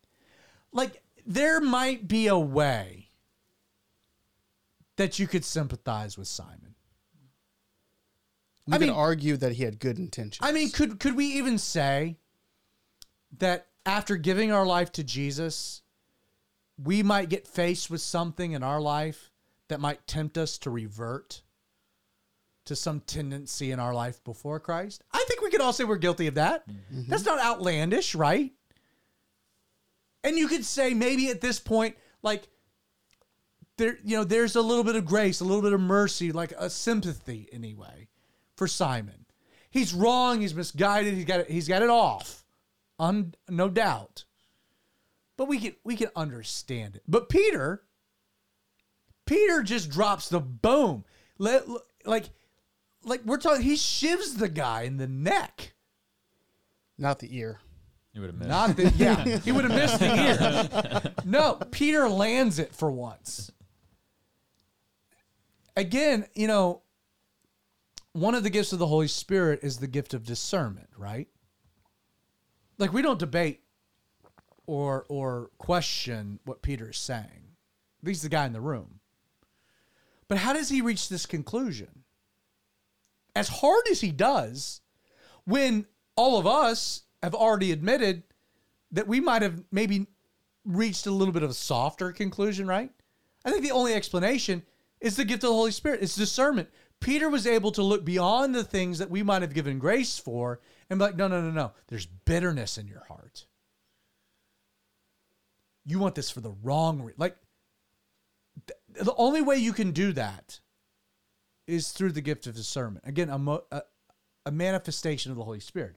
like there might be a way that you could sympathize with Simon. You I could mean- argue that he had good intentions. I mean, could could we even say that after giving our life to Jesus, we might get faced with something in our life that might tempt us to revert to some tendency in our life before Christ? I think we could all say we're guilty of that. Mm-hmm. That's not outlandish, right? And you could say maybe at this point, like there, you know, there's a little bit of grace, a little bit of mercy, like a sympathy anyway, for Simon. He's wrong. He's misguided. He's got it. He's got it off, un, no doubt. But we can we can understand it. But Peter, Peter just drops the boom. Let like like we're talking. He shivs the guy in the neck. not the ear. He would have missed. Not the yeah. he would have missed the ear. No, Peter lands it for once. Again, you know, one of the gifts of the Holy Spirit is the gift of discernment, right? Like we don't debate or or question what Peter is saying. He's the guy in the room. But how does he reach this conclusion? As hard as he does, when all of us have already admitted that we might have maybe reached a little bit of a softer conclusion, right? I think the only explanation is the gift of the Holy Spirit. It's discernment. Peter was able to look beyond the things that we might have given grace for and be like, no, no, no, no. There's bitterness in your heart. You want this for the wrong reason. Like, th- the only way you can do that is through the gift of discernment. Again, a, mo- a, a manifestation of the Holy Spirit.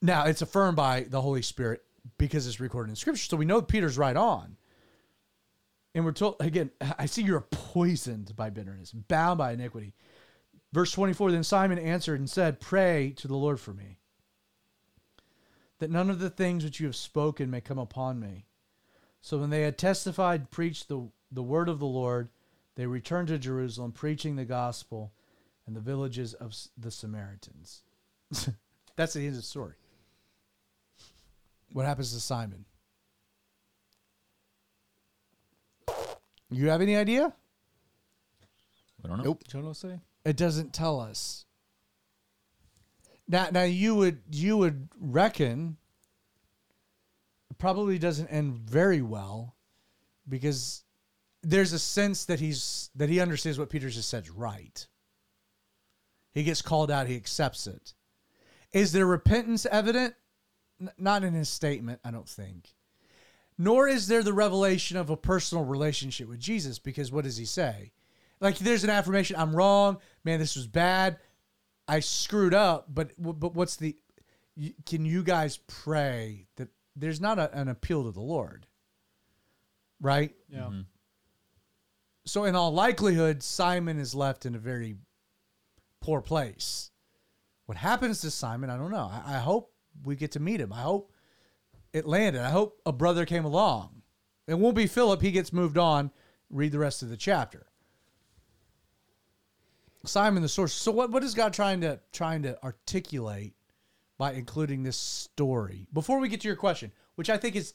Now, it's affirmed by the Holy Spirit because it's recorded in Scripture. So we know Peter's right on. And we're told, again, I see you're poisoned by bitterness, bound by iniquity. Verse 24 Then Simon answered and said, Pray to the Lord for me, that none of the things which you have spoken may come upon me. So when they had testified preached the, the word of the Lord, they returned to Jerusalem, preaching the gospel in the villages of the Samaritans. That's the end of the story. What happens to Simon? You have any idea? I don't know. Nope. Jono say? It doesn't tell us. Now, now you would you would reckon it probably doesn't end very well because there's a sense that he's that he understands what Peter just said is right. He gets called out, he accepts it. Is there repentance evident? N- not in his statement, I don't think. Nor is there the revelation of a personal relationship with Jesus because what does he say? Like there's an affirmation, I'm wrong, man, this was bad. I screwed up, but but what's the can you guys pray that there's not a, an appeal to the Lord? Right? Yeah. Mm-hmm. So in all likelihood, Simon is left in a very poor place. What happens to Simon, I don't know. I, I hope we get to meet him. I hope it landed. I hope a brother came along. It won't be Philip. He gets moved on. Read the rest of the chapter. Simon the source. So what, what is God trying to trying to articulate by including this story? Before we get to your question, which I think is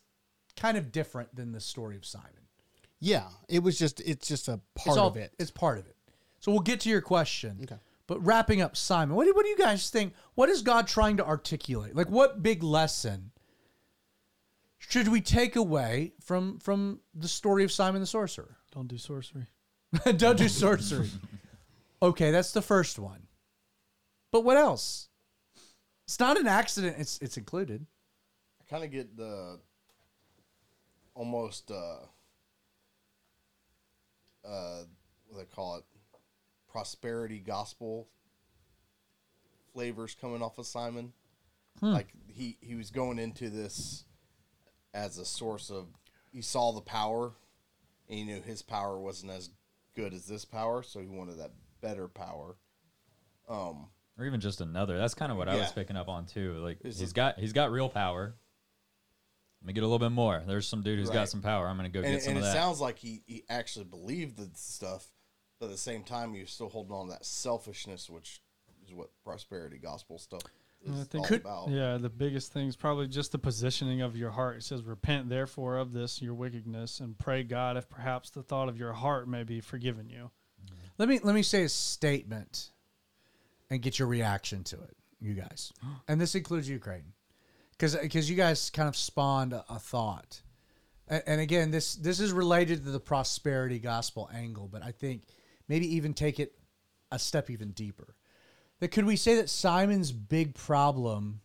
kind of different than the story of Simon. Yeah, it was just it's just a part all, of it. It's part of it. So we'll get to your question. Okay. But wrapping up Simon, what do, what do you guys think? What is God trying to articulate? Like what big lesson should we take away from from the story of Simon the sorcerer? Don't do sorcery. Don't do sorcery. okay, that's the first one. But what else? It's not an accident. It's it's included. I kind of get the almost uh uh what they call it prosperity gospel flavors coming off of Simon. Like he he was going into this as a source of he saw the power and he knew his power wasn't as good as this power, so he wanted that better power. Um or even just another. That's kind of what I was picking up on too. Like It's he's got he's got real power. Let me get a little bit more. There's some dude who's got some power. I'm gonna go and, get some and of it that. sounds like he, he actually believed the stuff, but at the same time, he was still holding on to that selfishness, which is what prosperity gospel stuff is I think could, about. yeah, the biggest thing is probably just the positioning of your heart. It says, "Repent therefore of this your wickedness, and pray God if perhaps the thought of your heart may be forgiven you." Let me let me say a statement and get your reaction to it, you guys. And this includes you, Creighton, because you guys kind of spawned a, a thought. And, and again, this this is related to the prosperity gospel angle, but I think maybe even take it a step even deeper. That could we say that Simon's big problem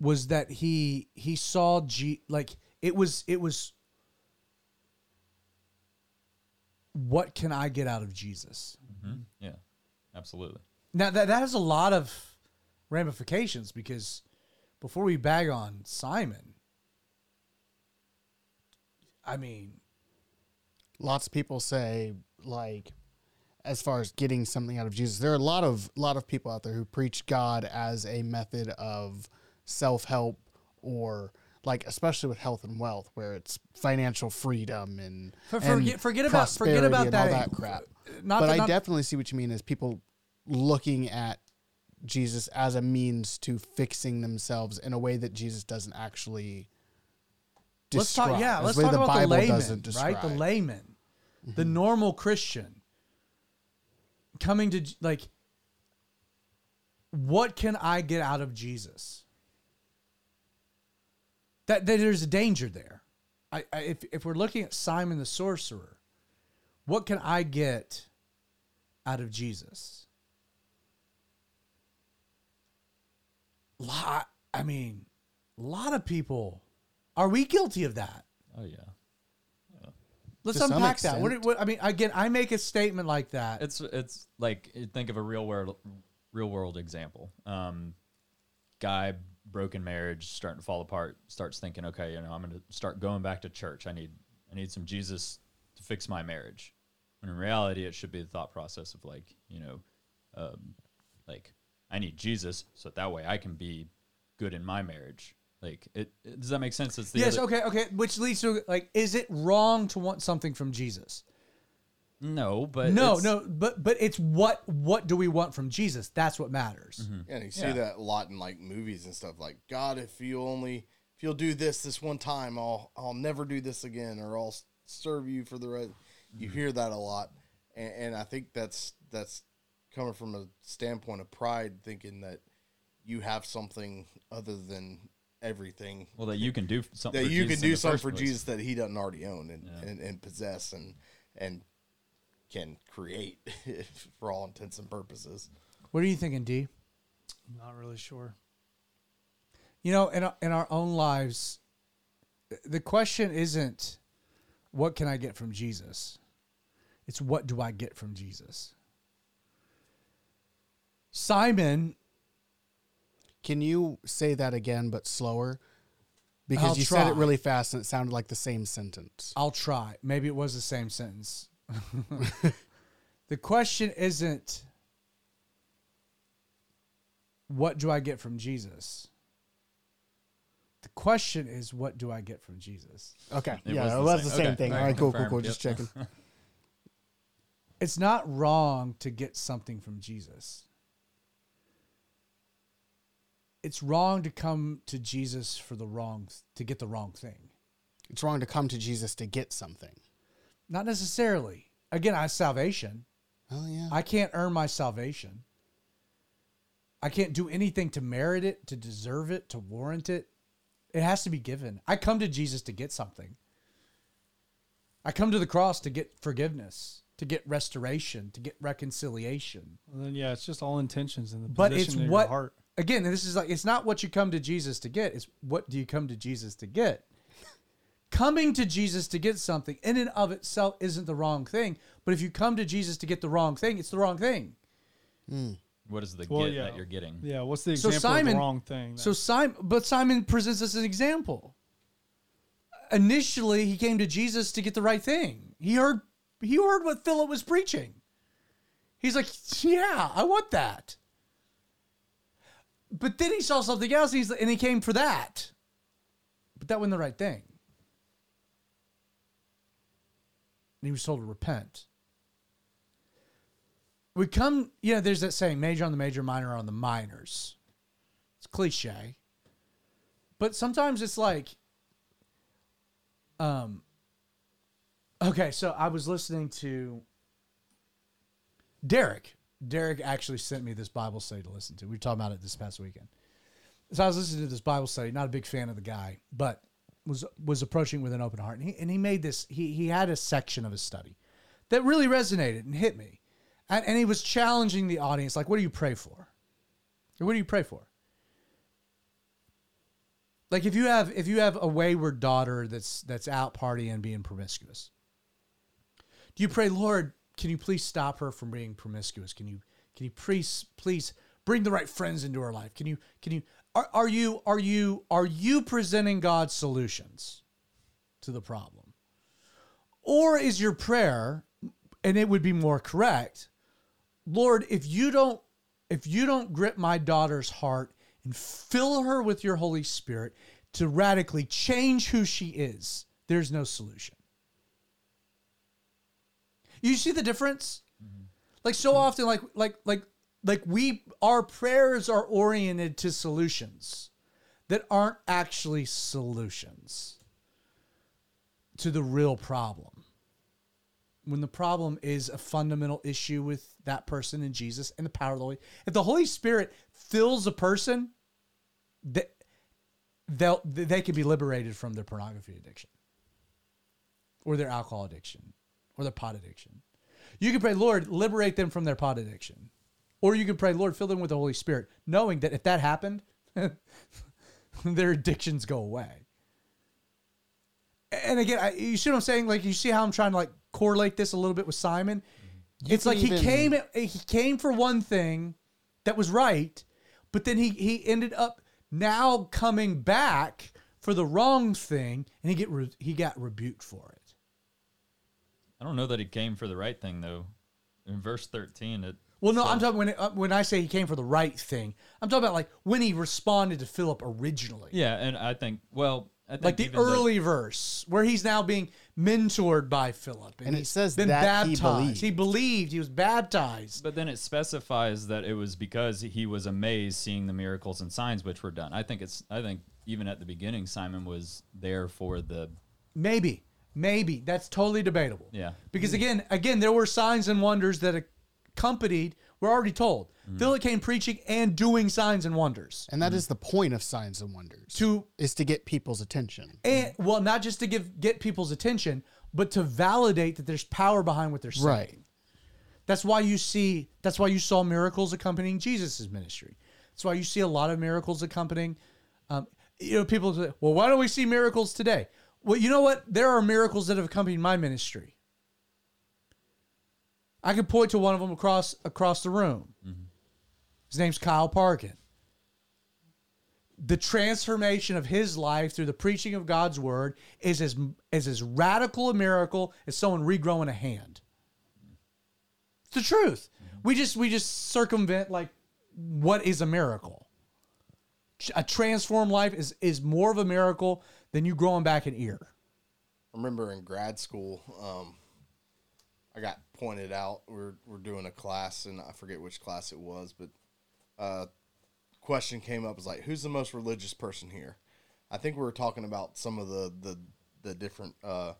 was that he he saw G like it was it was what can I get out of Jesus? Mhm. Yeah, absolutely. Now that that has a lot of ramifications because before we bag on Simon, I mean, Lots of people say like as far as getting something out of Jesus, there are a lot of lot of people out there who preach God as a method of self-help or like especially with health and wealth where it's financial freedom and, For- and forget- forget about- forget about that all that crap. Uh, not but that- I definitely see what you mean as people looking at Jesus as a means to fixing themselves in a way that Jesus doesn't actually let's talk. describe, Yeah, let's talk the about Bible the layman, right? The describe. layman, the mm-hmm. normal Christian, coming to like, what can I get out of Jesus? That, that there's a danger there. I, I if if we're looking at Simon the sorcerer, what can I get out of Jesus? Lot, I mean, a lot of people. Are we guilty of that? Oh yeah. Let's To some unpack that. What, what I mean, again, I make a statement like that. It's it's like think of a real world real world example. Um, guy broken marriage starting to fall apart. Starts thinking, okay, you know, I'm going to start going back to church. I need I need some Jesus to fix my marriage. When in reality, it should be the thought process of like, you know, um, like I need Jesus so that, that way I can be good in my marriage. Like, it, it- does that make sense? It's the yes, other- okay, okay. Which leads to like, is it wrong to want something from Jesus? No, but no, it's- no, but but it's what what do we want from Jesus? That's what matters. Mm-hmm. Yeah, and you see Yeah. that a lot in like movies and stuff. Like, God, if you only if you'll do this this one time, I'll I'll never do this again, or I'll s- serve you for the rest. You mm-hmm. hear that a lot, and, and I think that's that's coming from a standpoint of pride, thinking that you have something other than everything Well, that you can do something. that for you Jesus can do something for place. Jesus that he doesn't already own and, Yeah. and, and possess and and can create for all intents and purposes. What are you thinking, D? I'm not really sure. You know, in our, in our own lives, the question isn't what can I get from Jesus? It's what do I get from Jesus? Simon, Can you say that again, but slower? Because I'll you said it really fast and it sounded like the same sentence. I'll try. Maybe it was the same sentence. the question isn't what do I get from Jesus? The question is what do I get from Jesus? Okay. It yeah, was it the was same. the same Okay. thing. Alright, cool, cool, cool. confirmed. Just checking. It's not wrong to get something from Jesus. It's wrong to come to Jesus for the wrong to get the wrong thing. It's wrong to come to Jesus to get something. Not necessarily. Again, I have salvation. Oh, yeah. I can't earn my salvation. I can't do anything to merit it, to deserve it, to warrant it. It has to be given. I come to Jesus to get something. I come to the cross to get forgiveness, to get restoration, to get reconciliation. And then yeah, it's just all intentions in the But it's position of what your heart. Again, this is like it's not what you come to Jesus to get, it's what do you come to Jesus to get? Coming to Jesus to get something in and of itself isn't the wrong thing, but if you come to Jesus to get the wrong thing, it's the wrong thing. Hmm. What is the Well, get yeah. that you're getting? Yeah, what's the So example of the wrong thing? So? Simon, but Simon presents us an example. Initially, he came to Jesus to get the right thing. He heard he heard what Philip was preaching. He's like, "Yeah, I want that." But then he saw something else, and, he's, and he came for that. But that wasn't the right thing. And he was told to repent. We come, you know, there's that saying, major on the major, minor on the minors. It's cliche. But sometimes it's like um Okay, so I was listening to Derek. Derek actually sent me this Bible study to listen to. We were talking about it this past weekend. So I was listening to this Bible study, not a big fan of the guy, but was was approaching with an open heart. And he, and he made this he he had a section of his study that really resonated and hit me. And, and he was challenging the audience like what do you pray for? What do you pray for? Like if you have if you have a wayward daughter that's that's out partying and being promiscuous, do you pray, Lord, can you please stop her from being promiscuous? Can you can you please please bring the right friends into her life? Can you can you are, are you are you are you presenting God's solutions to the problem? Or is your prayer, and it would be more correct, Lord, if you don't if you don't grip my daughter's heart and fill her with your Holy Spirit to radically change who she is, there's no solution. You see the difference? Mm-hmm. Like so mm-hmm. often, like like like like we our prayers are oriented to solutions that aren't actually solutions to the real problem. When the problem is a fundamental issue with that person and Jesus and the power of the Holy, if the Holy Spirit fills a person, that they'll they can be liberated from their pornography addiction, or their alcohol addiction, or their pot addiction. You can pray, Lord, liberate them from their pot addiction, or you can pray, Lord, fill them with the Holy Spirit, knowing that if that happened, their addictions go away. And again, I, you see what I'm saying? Like, you see how I'm trying to like correlate this a little bit with Simon. Mm-hmm. it's can like he came, he came for one thing that was right, but then he he ended up now coming back for the wrong thing, and he get re, he got rebuked for it. I don't know that he came for the right thing though. In verse 13, it Well, no, I'm talking when it, uh, when I say he came for the right thing. I'm talking about like when he responded to Philip originally. Yeah, and I think well, I think like the even early verse where he's now being mentored by Philip, And it he's says been that he baptized. believed. He believed. He was baptized. But then it specifies that it was because he was amazed seeing the miracles and signs which were done. I think it's I think even at the beginning Simon was there for the Maybe, maybe that's totally debatable. Yeah. Because again, again, there were signs and wonders that accompanied. We're already told Mm-hmm. Philip came preaching and doing signs and wonders And that is the point of signs and wonders. to is to get people's attention. and well, not just to give get people's attention, but to validate that there's power behind what they're saying. Right. That's why you see. That's why you saw miracles accompanying Jesus' ministry. That's why you see a lot of miracles accompanying. Um, you know, people say, "Well, why don't we see miracles today?" Well, you know what? There are miracles that have accompanied my ministry. I can point to one of them across across the room. Mm-hmm. His name's Kyle Parkin. The transformation of his life through the preaching of God's word is as is as radical a miracle as someone regrowing a hand. It's the truth. Mm-hmm. We just we just circumvent like what is a miracle. A transformed life is is more of a miracle than you growing back an ear. I remember in grad school, um, I got pointed out. We're we're doing a class, and I forget which class it was, but uh, question came up was like, "Who's the most religious person here?" I think we were talking about some of the the the different uh,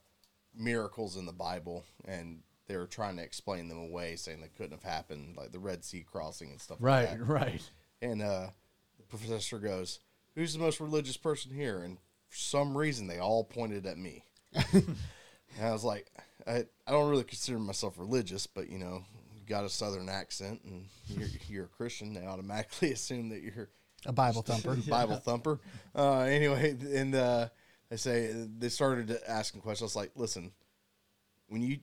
miracles in the Bible, and they were trying to explain them away, saying they couldn't have happened, like the Red Sea crossing and stuff. like that. Right, right. And uh, the professor goes, "Who's the most religious person here?" And for some reason, they all pointed at me. and I was like, I, I don't really consider myself religious, but you know, you got a southern accent and you're, you're a Christian. They automatically assume that you're A Bible thumper. Bible thumper. Uh, anyway, and uh, they say they started asking questions. I was like, listen, when you,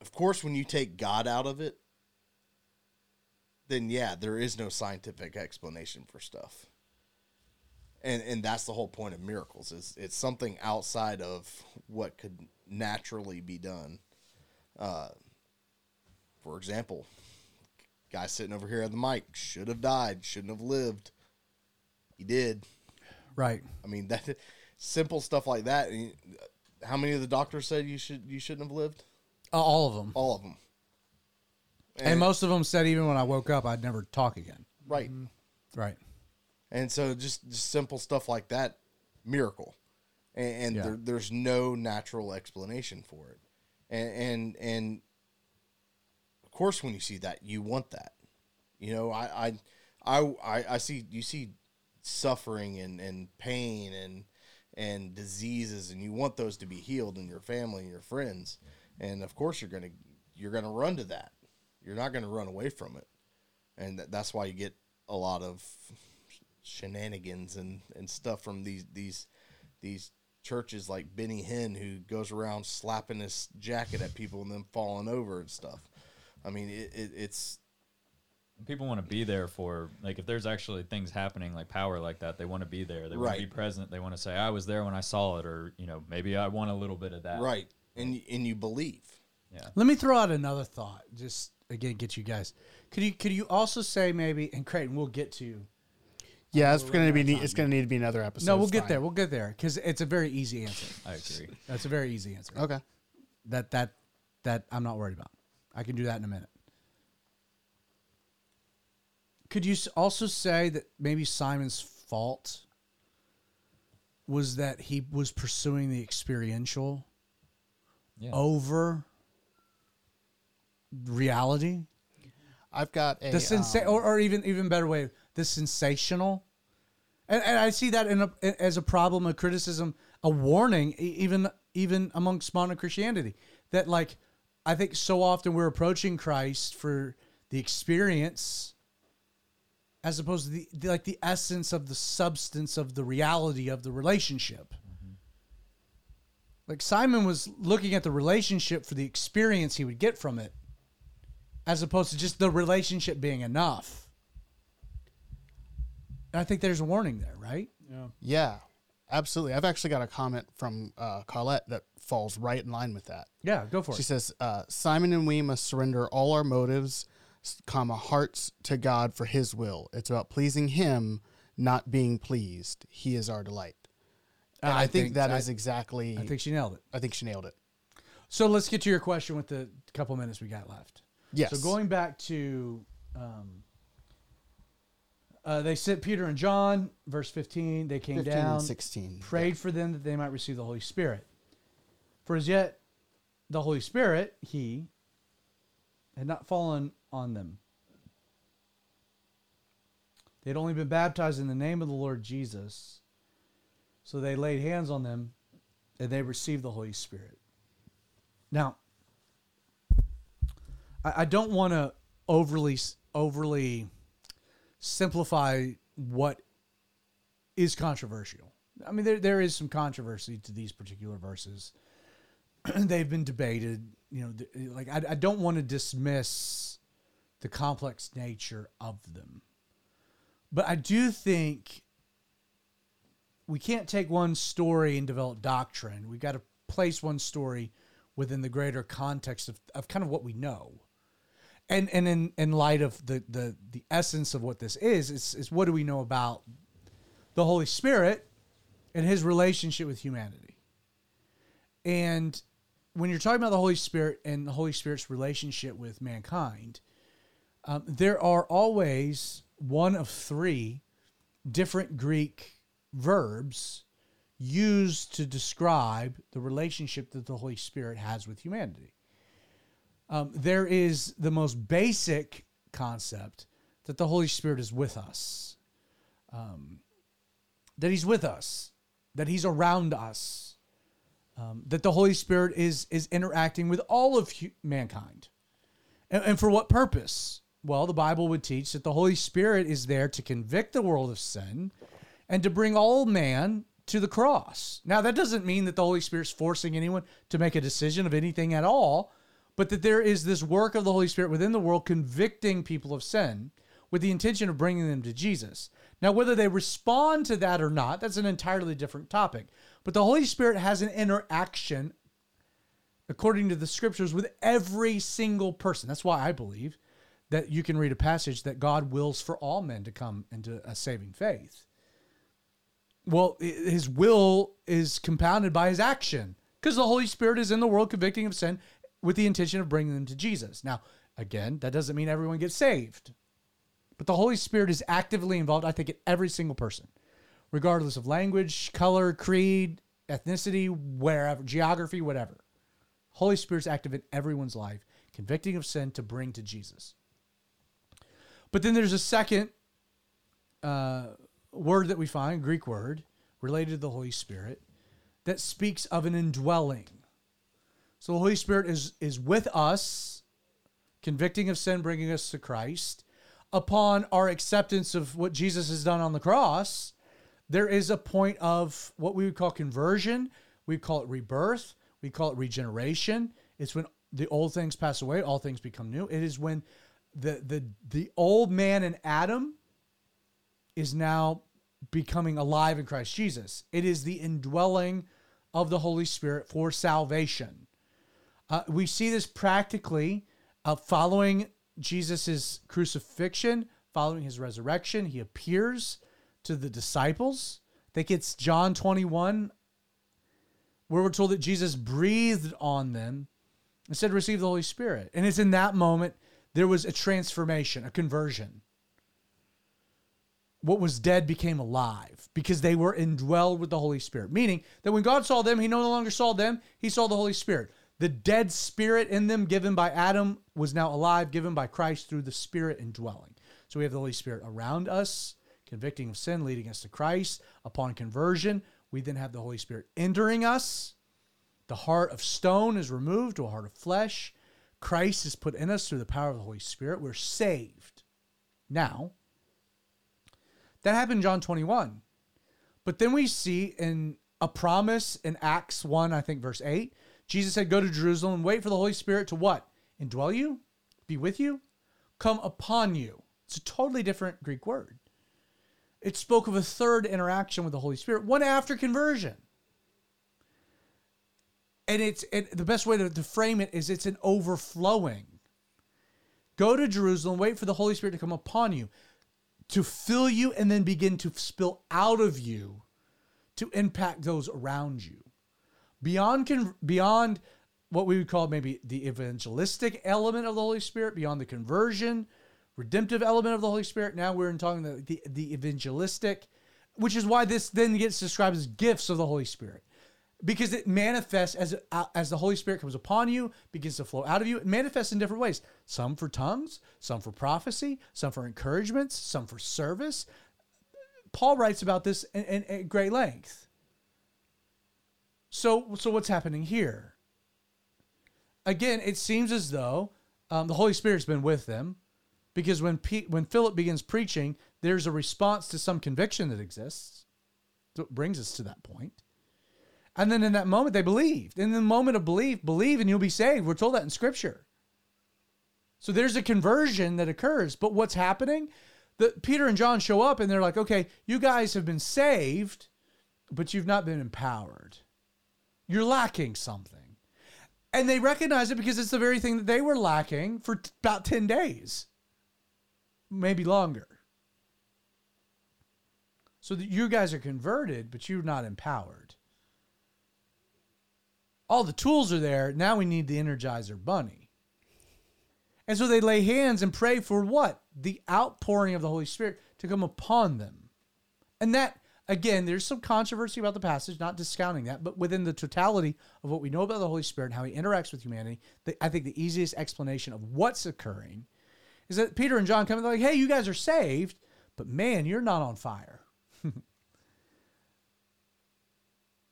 of course, when you take God out of it, then yeah, there is no scientific explanation for stuff. And and that's the whole point of miracles is it's something outside of what could naturally be done. Uh, for example, guy sitting over here at the mic should have died, shouldn't have lived. He did. Right. I mean that simple stuff like that. How many of the doctors said you should you shouldn't have lived? Uh, all of them. All of them. And, most of them said even when I woke up, I'd never talk again. right. Right. And so just, just simple stuff like that, miracle, and, and Yeah. there, there's no natural explanation for it, and, and and of course when you see that you want that, you know I I I I, see you see suffering and, and pain and and diseases and you want those to be healed in your family and your friends, and of course you're gonna you're gonna run to that, you're not gonna run away from it, and that, that's why you get a lot of shenanigans and, and stuff from these these these churches like Benny Hinn who goes around slapping his jacket at people and then falling over and stuff. I mean, it, it, it's People want to be there for like if there's actually things happening like power like that, they want to be there. They want to be present. They want to say, "I was there when I saw it," or you know, maybe I want a little bit of that. right, and and you believe. Yeah. Let me throw out another thought. Just again, get you guys. Could you could you also say maybe and Creighton, we'll get to. Yeah, it's gonna be. It's gonna need to be another episode. No, we'll It's get fine. there. We'll get there because it's a very easy answer. I agree. That's a very easy answer. Okay. That that that I'm not worried about. I can do that in a minute. Could you also say that maybe Simon's fault was that he was pursuing the experiential Yeah. over reality? I've got a. the sensa- um, or, or even even better way, the sensational. And, and I see that in a, as a problem, a criticism, a warning, even even amongst modern Christianity, that like I think so often we're approaching Christ for the experience, as opposed to the, the like the essence of the substance of the reality of the relationship. Like Simon was looking at the relationship for the experience he would get from it, as opposed to just the relationship being enough. And I think there's a warning there, right? Yeah. Yeah, absolutely. I've actually got a comment from uh, Carlette that falls right in line with that. Yeah, go for it. She it. says, uh, "Simon and we must surrender all our motives, s- comma hearts to God for His will. It's about pleasing Him, not being pleased. He is our delight." And I, think, that is I, exactly. I think she nailed it. I think she nailed it. So let's get to your question with the couple minutes we got left. Yes. So going back to, um, uh, they sent Peter and John, verse 15. They came 15 down, and 16. prayed for them that they might receive the Holy Spirit. For as yet, the Holy Spirit, He, had not fallen on them. They had only been baptized in the name of the Lord Jesus. So they laid hands on them and they received the Holy Spirit. Now, I, I don't want to overly overly simplify what is controversial I mean, there there is some controversy to these particular verses. They've been debated. You know, th- like I, I don't want to dismiss the complex nature of them, but I do think we can't take one story and develop doctrine. We've got to place one story within the greater context of, of kind of what we know. And and in, in light of the, the the essence of what this is, is is what do we know about the Holy Spirit and his relationship with humanity? And when you're talking about the Holy Spirit and the Holy Spirit's relationship with mankind, um, there are always one of three different Greek verbs used to describe the relationship that the Holy Spirit has with humanity. Um, there is the most basic concept that the Holy Spirit is with us, um, that He's with us, that He's around us, um, that the Holy Spirit is is interacting with all of hu- mankind, and, and for what purpose? Well, the Bible would teach that the Holy Spirit is there to convict the world of sin and to bring all man to the cross. Now, that doesn't mean that the Holy Spirit's forcing anyone to make a decision of anything at all, but that there is this work of the Holy Spirit within the world convicting people of sin with the intention of bringing them to Jesus. Now, whether they respond to that or not, that's an entirely different topic. But the Holy Spirit has an interaction, according to the scriptures, with every single person. That's why I believe that you can read a passage that God wills for all men to come into a saving faith. Well, his will is compounded by his action because the Holy Spirit is in the world convicting of sin with the intention of bringing them to Jesus. Now, again, that doesn't mean everyone gets saved, but the Holy Spirit is actively involved, I think, in every single person, regardless of language, color, creed, ethnicity, wherever, geography, whatever. Holy Spirit's active in everyone's life, convicting of sin to bring to Jesus. But then there's a second uh, word that we find, Greek word, related to the Holy Spirit, that speaks of an indwelling. So the Holy Spirit is is with us, convicting of sin, bringing us to Christ. Upon our acceptance of what Jesus has done on the cross, there is a point of what we would call conversion. We call it rebirth. We call it regeneration. It's when the old things pass away, all things become new. It is when the the the old man in Adam is now becoming alive in Christ Jesus. It is the indwelling of the Holy Spirit for salvation. Uh, we see this practically uh, following Jesus' crucifixion, following his resurrection. He appears to the disciples. I think it's John 21, where we're told that Jesus breathed on them and said, Receive the Holy Spirit. And it's in that moment there was a transformation, a conversion. What was dead became alive because they were indwelled with the Holy Spirit. Meaning that when God saw them, he no longer saw them, he saw the Holy Spirit. The dead spirit in them given by Adam was now alive, given by Christ through the Spirit indwelling. So we have the Holy Spirit around us, convicting of sin, leading us to Christ. Upon conversion, we then have the Holy Spirit entering us. The heart of stone is removed to a heart of flesh. Christ is put in us through the power of the Holy Spirit. We're saved. Now, that happened John 21. But then we see in a promise in Acts 1, I think, verse 8, Jesus said, Go to Jerusalem and wait for the Holy Spirit to what? Indwell you? Be with you? Come upon you. It's a totally different Greek word. It spoke of a third interaction with the Holy Spirit, one after conversion. And it's and the best way to, to frame it is it's an overflowing. Go to Jerusalem, wait for the Holy Spirit to come upon you, to fill you, and then begin to spill out of you to impact those around you. Beyond con- beyond what we would call maybe the evangelistic element of the Holy Spirit, beyond the conversion, redemptive element of the Holy Spirit. Now we're in talking the, the, the evangelistic, which is why this then gets described as gifts of the Holy Spirit. Because it manifests as uh, as the Holy Spirit comes upon you, begins to flow out of you. It manifests in different ways. Some for tongues, some for prophecy, some for encouragements, some for service. Paul writes about this in, in, at great length. So, so what's happening here? Again, it seems as though um, the Holy Spirit's been with them, because when Pe- when Philip begins preaching, there's a response to some conviction that exists. what brings us to that point. And then in that moment, they believed. In the moment of belief, believe and you'll be saved. We're told that in Scripture. So there's a conversion that occurs. But what's happening? The, Peter and John show up and they're like, okay, you guys have been saved, but you've not been empowered. You're lacking something. And they recognize it because it's the very thing that they were lacking for t- about 10 days, maybe longer. So that you guys are converted, but you're not empowered. All the tools are there. Now we need the Energizer Bunny. And so they lay hands and pray for what? The outpouring of the Holy Spirit to come upon them. And that, again, there's some controversy about the passage, not discounting that, but within the totality of what we know about the Holy Spirit and how he interacts with humanity, the, I think the easiest explanation of what's occurring is that Peter and John come and they're like, hey, you guys are saved, but man, you're not on fire.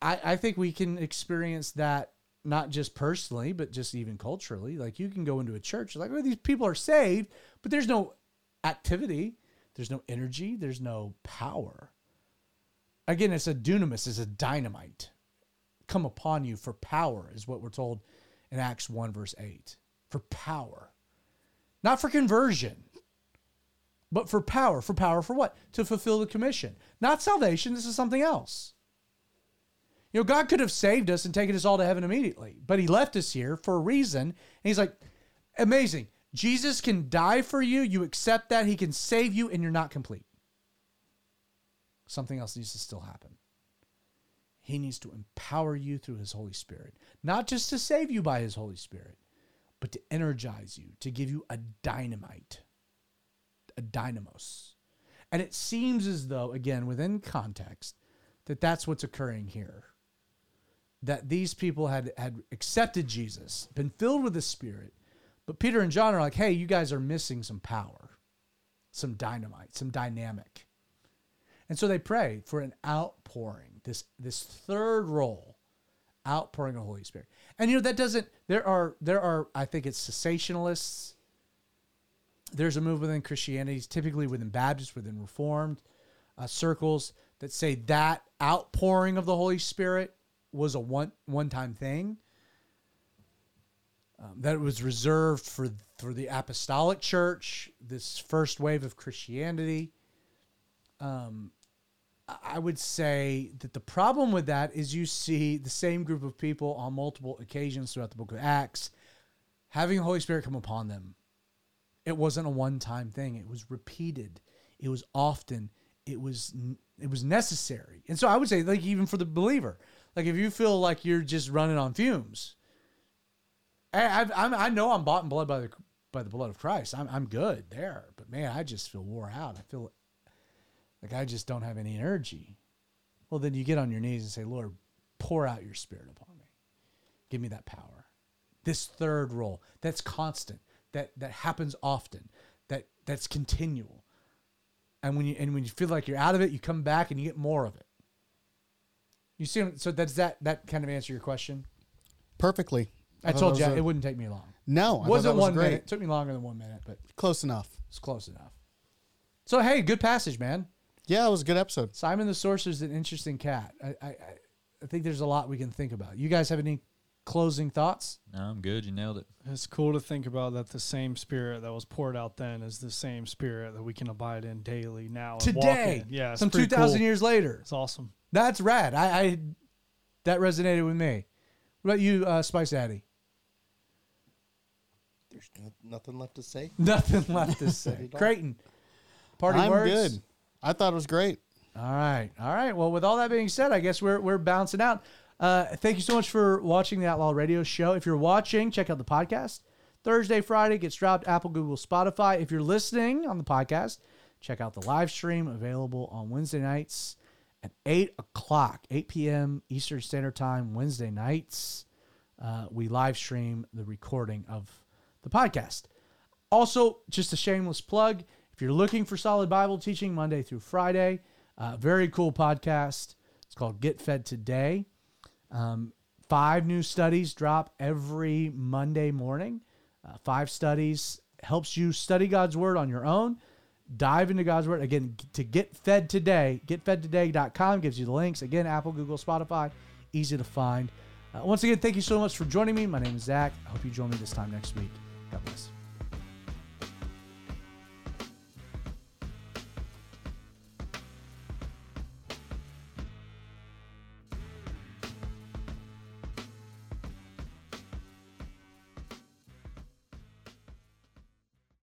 I, I think we can experience that not just personally, but just even culturally. Like you can go into a church, like, oh, these people are saved, but there's no activity, there's no energy, there's no power. Again, it's a dunamis, it's a dynamite. Come upon you for power, is what we're told in Acts 1, verse 8. For power. Not for conversion, but for power. For power for what? To fulfill the commission. Not salvation, this is something else. You know, God could have saved us and taken us all to heaven immediately, but He left us here for a reason. And He's like, amazing. Jesus can die for you. You accept that. He can save you, and you're not complete. Something else needs to still happen. He needs to empower you through His Holy Spirit, not just to save you by His Holy Spirit, but to energize you, to give you a dynamite, a dynamos. And it seems as though, again, within context, that that's what's occurring here that these people had had accepted Jesus, been filled with the Spirit, but Peter and John are like, "Hey, you guys are missing some power, some dynamite, some dynamic," and so they pray for an outpouring, this this third role, outpouring of Holy Spirit. And you know that doesn't. There are there are I think it's cessationalists. There's a movement within Christianity, typically within Baptists, within Reformed uh, circles, that say that outpouring of the Holy Spirit was a one one time thing. Um, that it was reserved for for the apostolic church, this first wave of Christianity. Um, I would say that the problem with that is you see the same group of people on multiple occasions throughout the book of Acts having the Holy Spirit come upon them. It wasn't a one time thing, it was repeated, it was often, it was it was necessary. And so I would say like even for the believer, like if you feel like you're just running on fumes, I, I know I'm bought in blood by the by the blood of Christ. I'm I'm good there, but man, I just feel wore out. I feel like I just don't have any energy. Well, then you get on your knees and say, Lord, pour out your Spirit upon me. Give me that power. This third role that's constant, that that happens often, that that's continual. And when you and when you feel like you're out of it, you come back and you get more of it. You see, so does that that kind of answer your question? Perfectly. I, thought told you a- it wouldn't take me long. No, I wasn't was one great. minute. It took me longer than one minute, but Close enough. it's close enough. So hey, good passage, man. Yeah, it was a good episode. Simon the Sorcerer's an interesting cat. I, I I- I think there's a lot we can think about. You guys have any closing thoughts? No, I'm good. You nailed it. It's cool to think about that the same spirit that was poured out then is the same spirit that we can abide in daily now. Today, in. Yeah, some 2,000 cool. years later. It's awesome. That's rad. I, I that resonated with me. What about you, uh, Spice Daddy? There's nothing left to say. Nothing left to say. Creighton, party I'm words. good. I thought it was great. All right, all right. Well, with all that being said, I guess we're we're bouncing out. Uh, thank you so much for watching the Outlaw Radio Show. If you're watching, check out the podcast. Thursday, Friday gets dropped Apple, Google, Spotify. If you're listening on the podcast, check out the live stream available on Wednesday nights at eight o'clock, eight p.m. Eastern Standard Time. Wednesday nights, uh, we live stream the recording of the podcast. Also, just a shameless plug if you're looking for solid Bible teaching Monday through Friday, uh, very cool podcast. It's called Get Fed Today. Um, five new studies drop every Monday morning. Uh, five studies helps you study God's Word on your own dive into God's word. Again, to get fed today, getfedtoday.com gives you the links. Again, Apple, Google, Spotify, easy to find. Uh, once again, thank you so much for joining me. My name is Zach. I hope you join me this time next week. God bless.